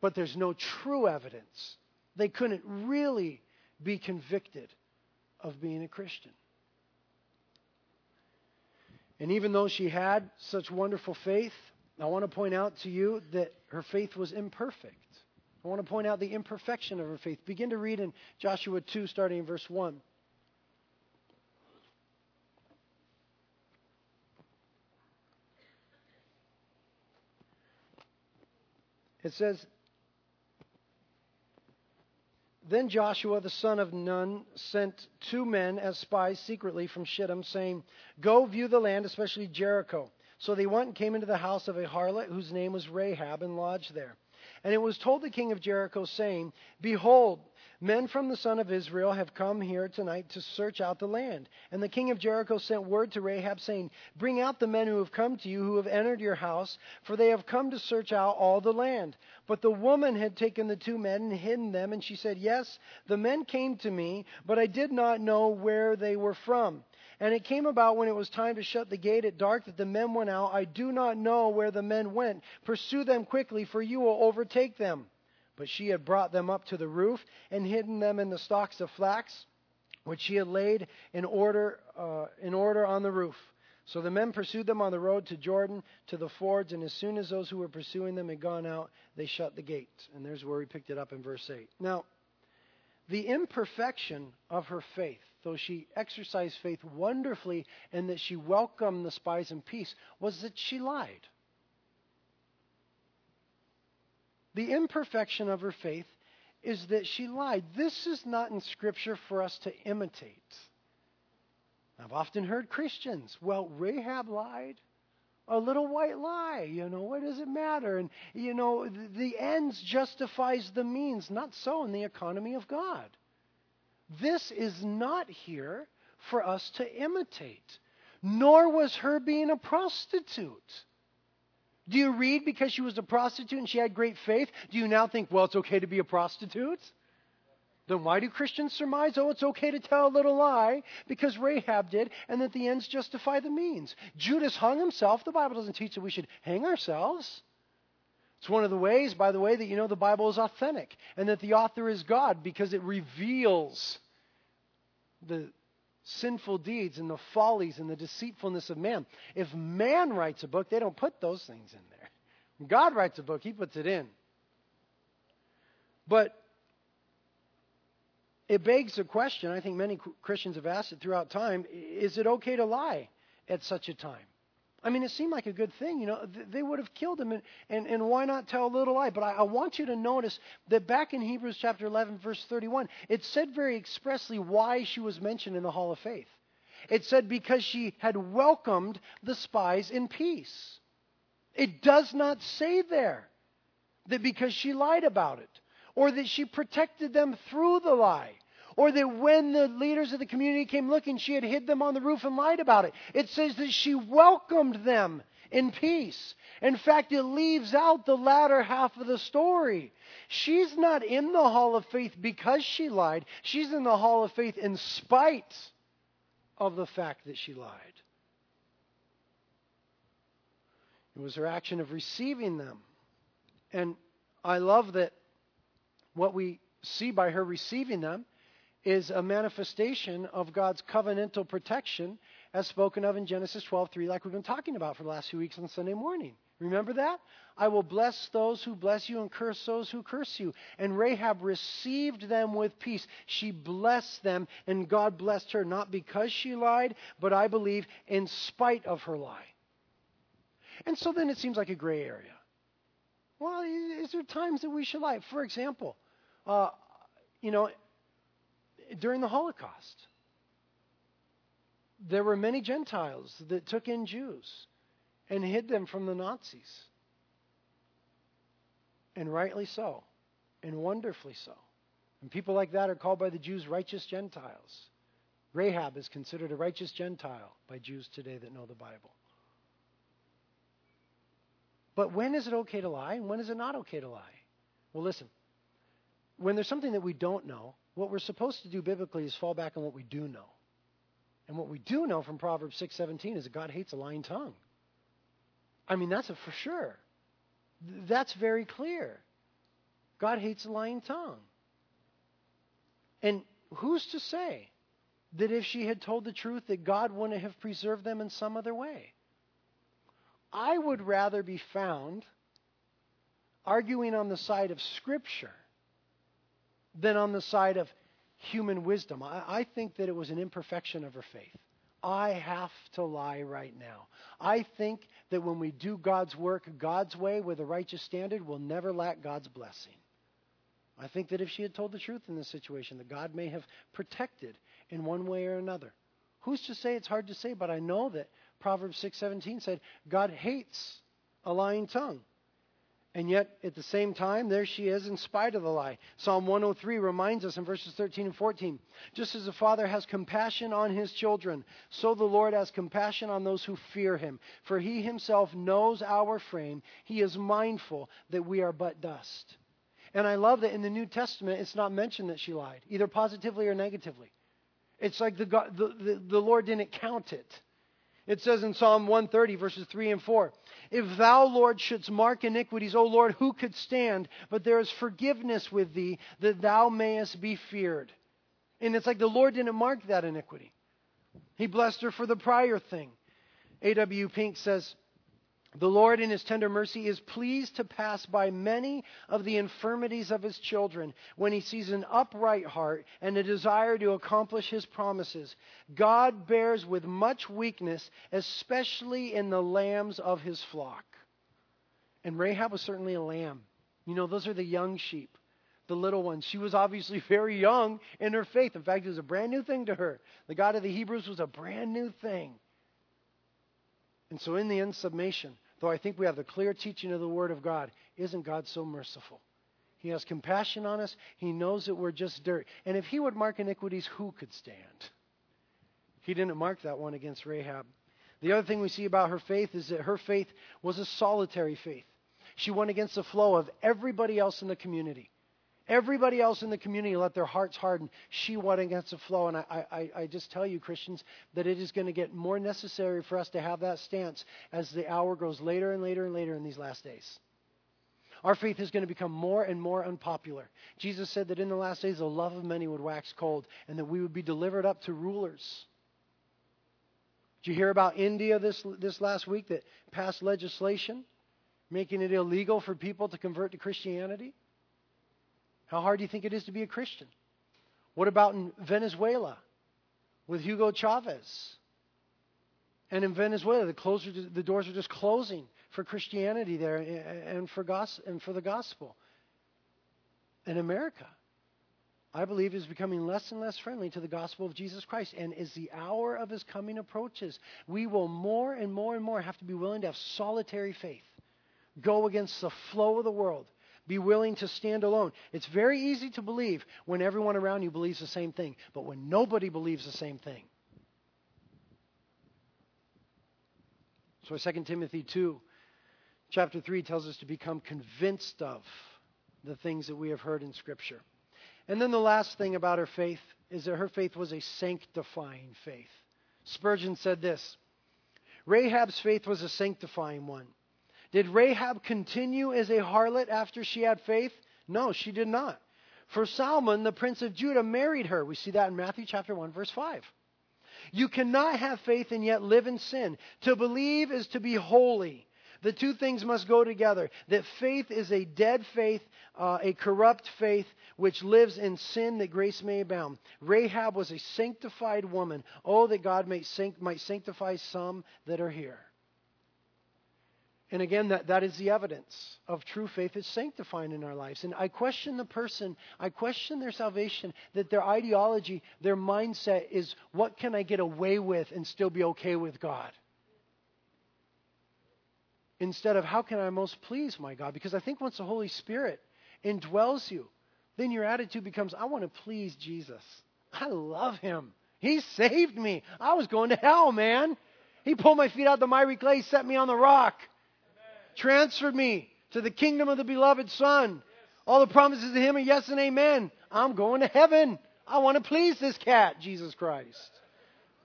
But there's no true evidence. They couldn't really be convicted of being a Christian. And even though she had such wonderful faith, I want to point out to you that her faith was imperfect. I want to point out the imperfection of her faith. Begin to read in Joshua 2, starting in verse 1. It says, Then Joshua the son of Nun sent two men as spies secretly from Shittim, saying, Go view the land, especially Jericho. So they went and came into the house of a harlot whose name was Rahab and lodged there. And it was told the king of Jericho, saying, Behold, men from the son of Israel have come here tonight to search out the land. And the king of Jericho sent word to Rahab, saying, Bring out the men who have come to you, who have entered your house, for they have come to search out all the land. But the woman had taken the two men and hidden them, and she said, Yes, the men came to me, but I did not know where they were from. And it came about when it was time to shut the gate at dark that the men went out. I do not know where the men went. Pursue them quickly, for you will overtake them. But she had brought them up to the roof and hidden them in the stalks of flax, which she had laid in order, uh, in order on the roof. So the men pursued them on the road to Jordan, to the fords, and as soon as those who were pursuing them had gone out, they shut the gate. And there's where we picked it up in verse 8. Now, the imperfection of her faith, though she exercised faith wonderfully and that she welcomed the spies in peace, was that she lied. The imperfection of her faith is that she lied. This is not in Scripture for us to imitate. I've often heard Christians, well, Rahab lied. A little white lie, you know, what does it matter? And, you know, the, ends justifies the means. Not so in the economy of God. This is not here for us to imitate, nor was her being a prostitute. Do you read because she was a prostitute and she had great faith? Do you now think, well, it's okay to be a prostitute? Then why do Christians surmise, oh, it's okay to tell a little lie because Rahab did, and that the ends justify the means? Judas hung himself. The Bible doesn't teach that we should hang ourselves. It's one of the ways, by the way, that you know the Bible is authentic and that the author is God because it reveals the sinful deeds and the follies and the deceitfulness of man. If man writes a book, they don't put those things in there. When God writes a book, he puts it in. But it begs the question, I think many Christians have asked it throughout time is it okay to lie at such a time? I mean, it seemed like a good thing. You know, they would have killed him, and, and, and why not tell a little lie? But I, I want you to notice that back in Hebrews chapter 11, verse 31, it said very expressly why she was mentioned in the Hall of Faith. It said because she had welcomed the spies in peace. It does not say there that because she lied about it, or that she protected them through the lie or that when the leaders of the community came looking, she had hid them on the roof and lied about it. It says that she welcomed them in peace. In fact, it leaves out the latter half of the story. She's not in the hall of faith because she lied. She's in the hall of faith in spite of the fact that she lied. It was her action of receiving them. And I love that what we see by her receiving them is a manifestation of God's covenantal protection as spoken of in Genesis 12:3 like we've been talking about for the last few weeks on Sunday morning. Remember that? I will bless those who bless you and curse those who curse you. And Rahab received them with peace. She blessed them and God blessed her not because she lied, but I believe in spite of her lie. And so then it seems like a gray area. Well, is there times that we should lie? For example, uh, you know, during the Holocaust. There were many Gentiles that took in Jews and hid them from the Nazis. And rightly so, and wonderfully so. And people like that are called by the Jews righteous Gentiles. Rahab is considered a righteous Gentile by Jews today that know the Bible. But when is it okay to lie and when is it not okay to lie? Well, listen. When there's something that we don't know, what we're supposed to do biblically is fall back on what we do know. And what we do know from Proverbs 6:17 is that God hates a lying tongue. I mean, that's for sure. That's very clear. God hates a lying tongue. And who's to say that if she had told the truth that God wouldn't have preserved them in some other way? I would rather be found arguing on the side of Scripture than on the side of human wisdom. I, I think that it was an imperfection of her faith. I have to lie right now. I think that when we do God's work God's way with a righteous standard, we'll never lack God's blessing. I think that if she had told the truth in this situation, that God may have protected in one way or another. Who's to say it's hard to say, but I know that Proverbs 6:17 said God hates a lying tongue. And yet, at the same time, there she is in spite of the lie. Psalm 103 reminds us in verses 13 and 14 just as the Father has compassion on his children, so the Lord has compassion on those who fear him. For he himself knows our frame, he is mindful that we are but dust. And I love that in the New Testament, it's not mentioned that she lied, either positively or negatively. It's like the, God, the, the, the Lord didn't count it. It says in Psalm 130, verses 3 and 4 If thou, Lord, shouldst mark iniquities, O Lord, who could stand? But there is forgiveness with thee, that thou mayest be feared. And it's like the Lord didn't mark that iniquity. He blessed her for the prior thing. A.W. Pink says, the Lord, in His tender mercy, is pleased to pass by many of the infirmities of His children when He sees an upright heart and a desire to accomplish His promises. God bears with much weakness, especially in the lambs of His flock. And Rahab was certainly a lamb. You know, those are the young sheep, the little ones. She was obviously very young in her faith. In fact, it was a brand new thing to her. The God of the Hebrews was a brand new thing. And so, in the end, summation, though I think we have the clear teaching of the Word of God, isn't God so merciful? He has compassion on us. He knows that we're just dirt. And if He would mark iniquities, who could stand? He didn't mark that one against Rahab. The other thing we see about her faith is that her faith was a solitary faith. She went against the flow of everybody else in the community. Everybody else in the community let their hearts harden. She went against the flow. And I, I, I just tell you, Christians, that it is going to get more necessary for us to have that stance as the hour grows later and later and later in these last days. Our faith is going to become more and more unpopular. Jesus said that in the last days the love of many would wax cold and that we would be delivered up to rulers. Did you hear about India this, this last week that passed legislation making it illegal for people to convert to Christianity? How hard do you think it is to be a Christian? What about in Venezuela with Hugo Chavez? And in Venezuela, the, closer the doors are just closing for Christianity there eh, eh, and for, and for the gospel. In America, I believe, is becoming less and less friendly to the gospel of Jesus Christ. And as the hour of his coming approaches, we will more and more and more have to be willing to have solitary faith, go against the flow of the world, be willing to stand alone. It's very easy to believe when everyone around you believes the same thing, but when nobody believes the same thing. So 2 Timothy 2, chapter 3 tells us to become convinced of the things that we have heard in Scripture. And then the last thing about her faith is that her faith was a sanctifying faith. Spurgeon said this Rahab's faith was a sanctifying one. Did Rahab continue as a harlot after she had faith? No, she did not. For Salmon, the prince of Judah, married her. We see that in Matthew chapter 1, verse 5. You cannot have faith and yet live in sin. To believe is to be holy. The two things must go together. That faith is a dead faith, uh, a corrupt faith, which lives in sin that grace may abound. Rahab was a sanctified woman. Oh, that God sanct- might sanctify some that are here. And again, that, that is the evidence of true faith is sanctifying in our lives. And I question the person, I question their salvation, that their ideology, their mindset is what can I get away with and still be okay with God? Instead of how can I most please my God? Because I think once the Holy Spirit indwells you, then your attitude becomes, I want to please Jesus. I love him. He saved me. I was going to hell, man. He pulled my feet out the miry clay, set me on the rock transferred me to the kingdom of the beloved Son. All the promises to him are yes and amen. I'm going to heaven. I want to please this cat, Jesus Christ.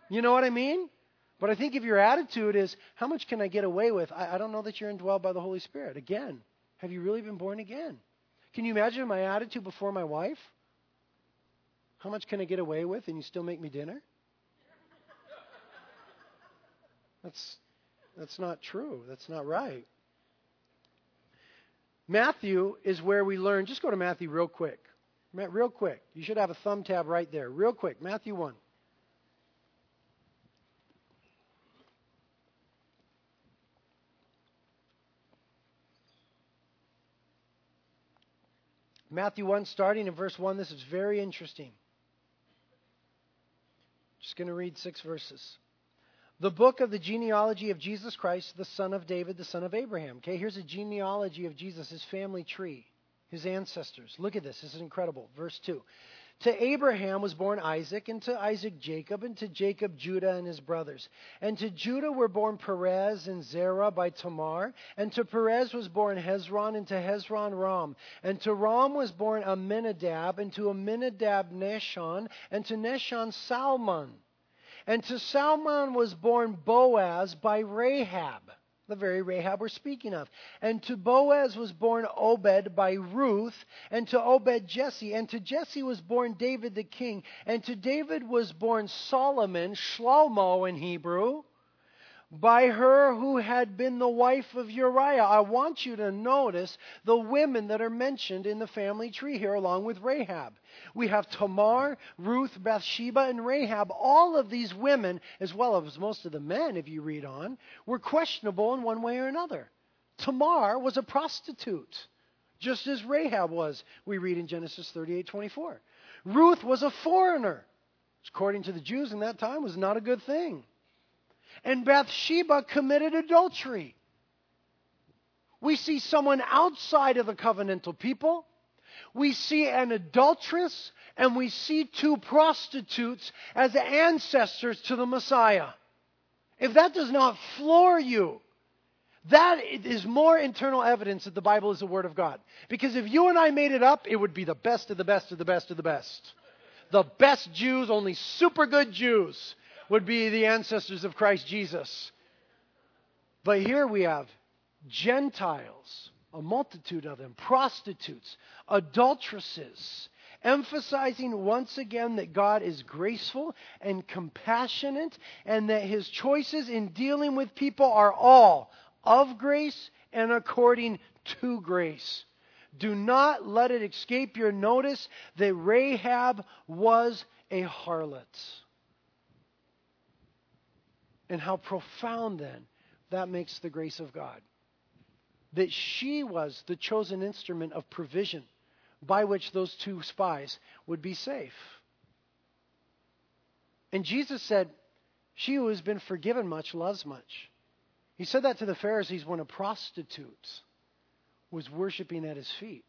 You know what I mean? But I think if your attitude is, how much can I get away with? I, I don't know that you're indwelled by the Holy Spirit. Again, have you really been born again? Can you imagine my attitude before my wife? How much can I get away with and you still make me dinner? That's, that's not true. That's not right. Matthew is where we learn. Just go to Matthew real quick. Real quick. You should have a thumb tab right there. Real quick. Matthew 1. Matthew 1, starting in verse 1, this is very interesting. Just going to read six verses the book of the genealogy of Jesus Christ, the son of David, the son of Abraham. Okay, here's a genealogy of Jesus, his family tree, his ancestors. Look at this. This is incredible. Verse 2. To Abraham was born Isaac, and to Isaac Jacob, and to Jacob Judah and his brothers. And to Judah were born Perez and Zerah by Tamar, and to Perez was born Hezron, and to Hezron Ram. And to Ram was born Amminadab, and to Amminadab Nahshon, and to Nahshon Salmon. And to Salmon was born Boaz by Rahab, the very Rahab we're speaking of. And to Boaz was born Obed by Ruth, and to Obed Jesse. And to Jesse was born David the king. And to David was born Solomon, Shlomo in Hebrew by her who had been the wife of Uriah. I want you to notice the women that are mentioned in the family tree here, along with Rahab. We have Tamar, Ruth, Bathsheba, and Rahab. All of these women, as well as most of the men, if you read on, were questionable in one way or another. Tamar was a prostitute, just as Rahab was, we read in Genesis 38 24. Ruth was a foreigner, which, according to the Jews in that time, was not a good thing and Bathsheba committed adultery. We see someone outside of the covenantal people. We see an adulteress and we see two prostitutes as ancestors to the Messiah. If that does not floor you, That is more internal evidence that the Bible is the Word of God. Because if you and I made it up, it would be the best of the best of the best of the best. The best Jews, only super good Jews, would be the ancestors of Christ Jesus. But here we have Gentiles, a multitude of them, prostitutes, adulteresses, emphasizing once again that God is graceful and compassionate and that his choices in dealing with people are all of grace and according to grace. Do not let it escape your notice that Rahab was a harlot. And how profound then that makes the grace of God. That she was the chosen instrument of provision by which those two spies would be safe. And Jesus said, She who has been forgiven much loves much. He said that to the Pharisees when a prostitute was worshiping at his feet.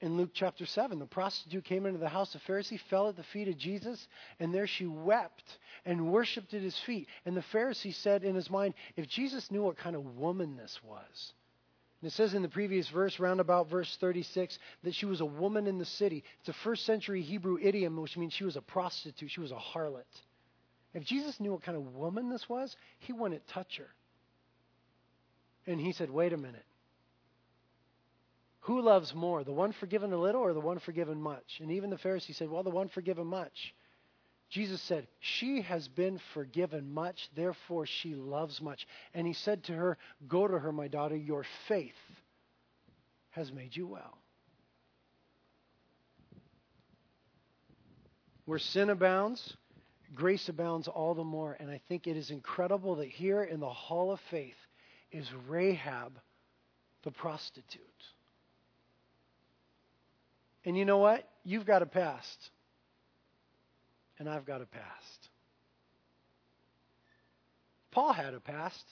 In Luke chapter 7, the prostitute came into the house of Pharisee, fell at the feet of Jesus, and there she wept and worshiped at his feet. And the Pharisee said in his mind, if Jesus knew what kind of woman this was, and it says in the previous verse, round about verse 36, that she was a woman in the city. It's a first century Hebrew idiom, which means she was a prostitute, she was a harlot. If Jesus knew what kind of woman this was, he wouldn't touch her. And he said, wait a minute. Who loves more, the one forgiven a little or the one forgiven much? And even the Pharisee said, well, the one forgiven much. Jesus said, She has been forgiven much, therefore she loves much. And he said to her, Go to her, my daughter, your faith has made you well. Where sin abounds, grace abounds all the more. And I think it is incredible that here in the hall of faith is Rahab, the prostitute. And you know what? You've got a past and I've got a past. Paul had a past.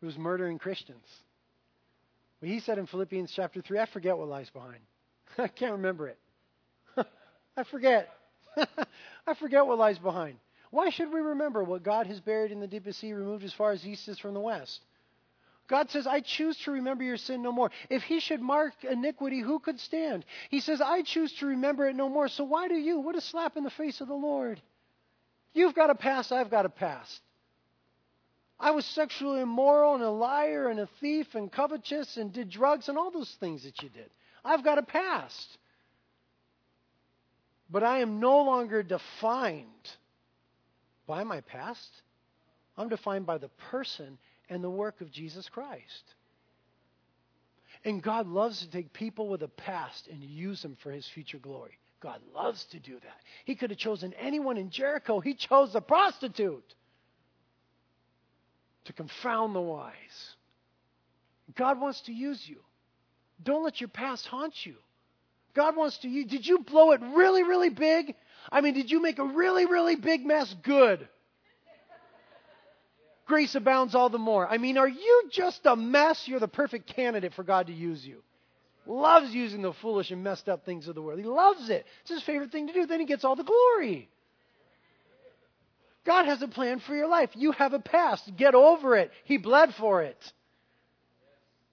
He was murdering Christians. But he said in Philippians chapter 3, I forget what lies behind. I can't remember it. I forget. I forget what lies behind. Why should we remember what God has buried in the deepest sea, removed as far as east is from the west? God says, I choose to remember your sin no more. If he should mark iniquity, who could stand? He says, I choose to remember it no more. So why do you? What a slap in the face of the Lord. You've got a past, I've got a past. I was sexually immoral and a liar and a thief and covetous and did drugs and all those things that you did. I've got a past. But I am no longer defined by my past. I'm defined by the person and the work of Jesus Christ. And God loves to take people with a past and use them for his future glory. God loves to do that. He could have chosen anyone in Jericho, he chose a prostitute to confound the wise. God wants to use you. Don't let your past haunt you. God wants to use. Did you blow it really, really big? I mean, did you make a really, really big mess? Good grace abounds all the more. I mean, are you just a mess? You're the perfect candidate for God to use you. Loves using the foolish and messed up things of the world. He loves it. It's his favorite thing to do. Then he gets all the glory. God has a plan for your life. You have a past. Get over it. He bled for it.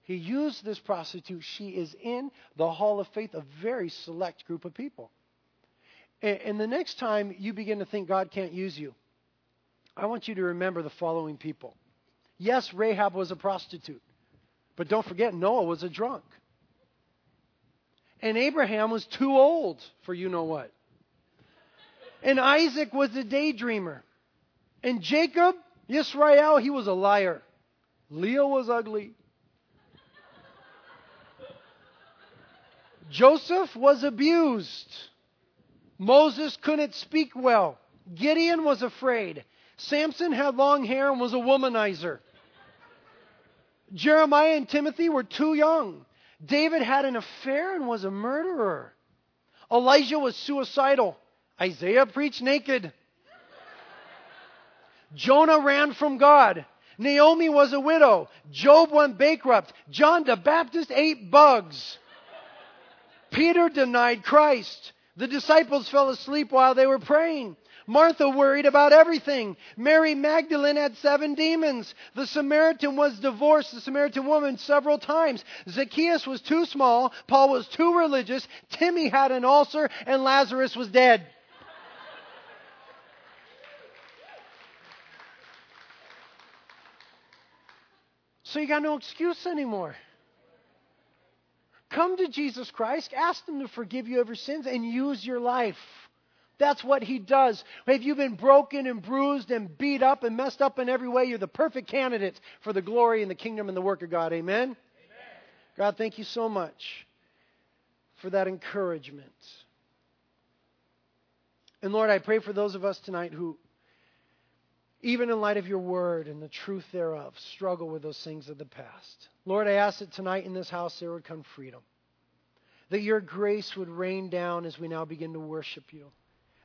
He used this prostitute. She is in the hall of faith, a very select group of people. And the next time you begin to think God can't use you, I want you to remember the following people. Yes, Rahab was a prostitute, but don't forget, Noah was a drunk. And Abraham was too old for you know what. And Isaac was a daydreamer. And Jacob, Israel, he was a liar. Leah was ugly. Joseph was abused. Moses couldn't speak well. Gideon was afraid. Samson had long hair and was a womanizer. Jeremiah and Timothy were too young. David had an affair and was a murderer. Elijah was suicidal. Isaiah preached naked. Jonah ran from God. Naomi was a widow. Job went bankrupt. John the Baptist ate bugs. Peter denied Christ. The disciples fell asleep while they were praying. Martha worried about everything. Mary Magdalene had seven demons. The Samaritan was divorced, the Samaritan woman, several times. Zacchaeus was too small. Paul was too religious. Timmy had an ulcer, and Lazarus was dead. So you got no excuse anymore. Come to Jesus Christ, ask Him to forgive you of your sins, and use your life. That's what He does. If you've been broken and bruised and beat up and messed up in every way, you're the perfect candidate for the glory and the kingdom and the work of God. Amen? Amen. God, thank you so much for that encouragement. And Lord, I pray for those of us tonight who even in light of your word and the truth thereof, struggle with those things of the past. Lord, I ask that tonight in this house there would come freedom. That your grace would rain down as we now begin to worship you,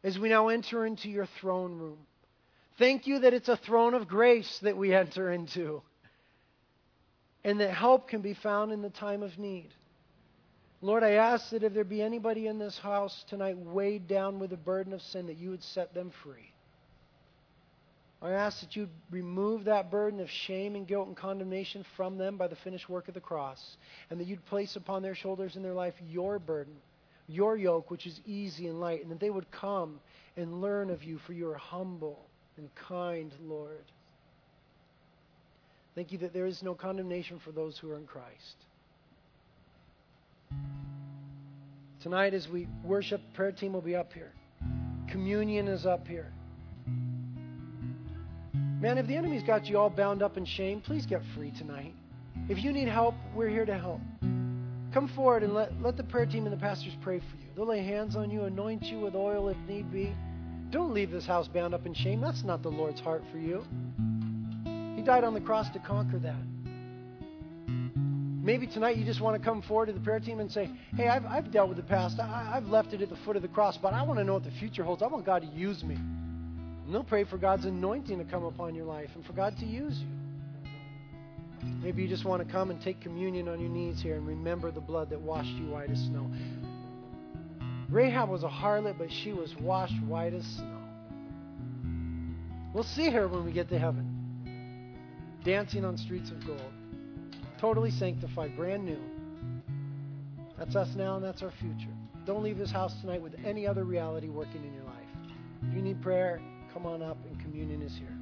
as we now enter into your throne room. Thank you that it's a throne of grace that we enter into, and that help can be found in the time of need. Lord, I ask that if there be anybody in this house tonight weighed down with the burden of sin, that you would set them free. I ask that you remove that burden of shame and guilt and condemnation from them by the finished work of the cross, and that you'd place upon their shoulders in their life your burden, your yoke, which is easy and light, and that they would come and learn of you, for you are humble and kind, Lord. Thank you that there is no condemnation for those who are in Christ. Tonight, as we worship, prayer team will be up here. Communion is up here. Man, if the enemy's got you all bound up in shame, please get free tonight. If you need help, we're here to help. Come forward and let, let the prayer team and the pastors pray for you. They'll lay hands on you, anoint you with oil if need be. Don't leave this house bound up in shame. That's not the Lord's heart for you. He died on the cross to conquer that. Maybe tonight you just want to come forward to the prayer team and say, Hey, I've, I've dealt with the past. I, I've left it at the foot of the cross, but I want to know what the future holds. I want God to use me. And they'll pray for God's anointing to come upon your life and for God to use you. Maybe you just want to come and take communion on your knees here and remember the blood that washed you white as snow. Rahab was a harlot, but she was washed white as snow. We'll see her when we get to heaven, dancing on streets of gold, totally sanctified, brand new. That's us now, and that's our future. Don't leave this house tonight with any other reality working in your life. If you need prayer, come on up, and communion is here.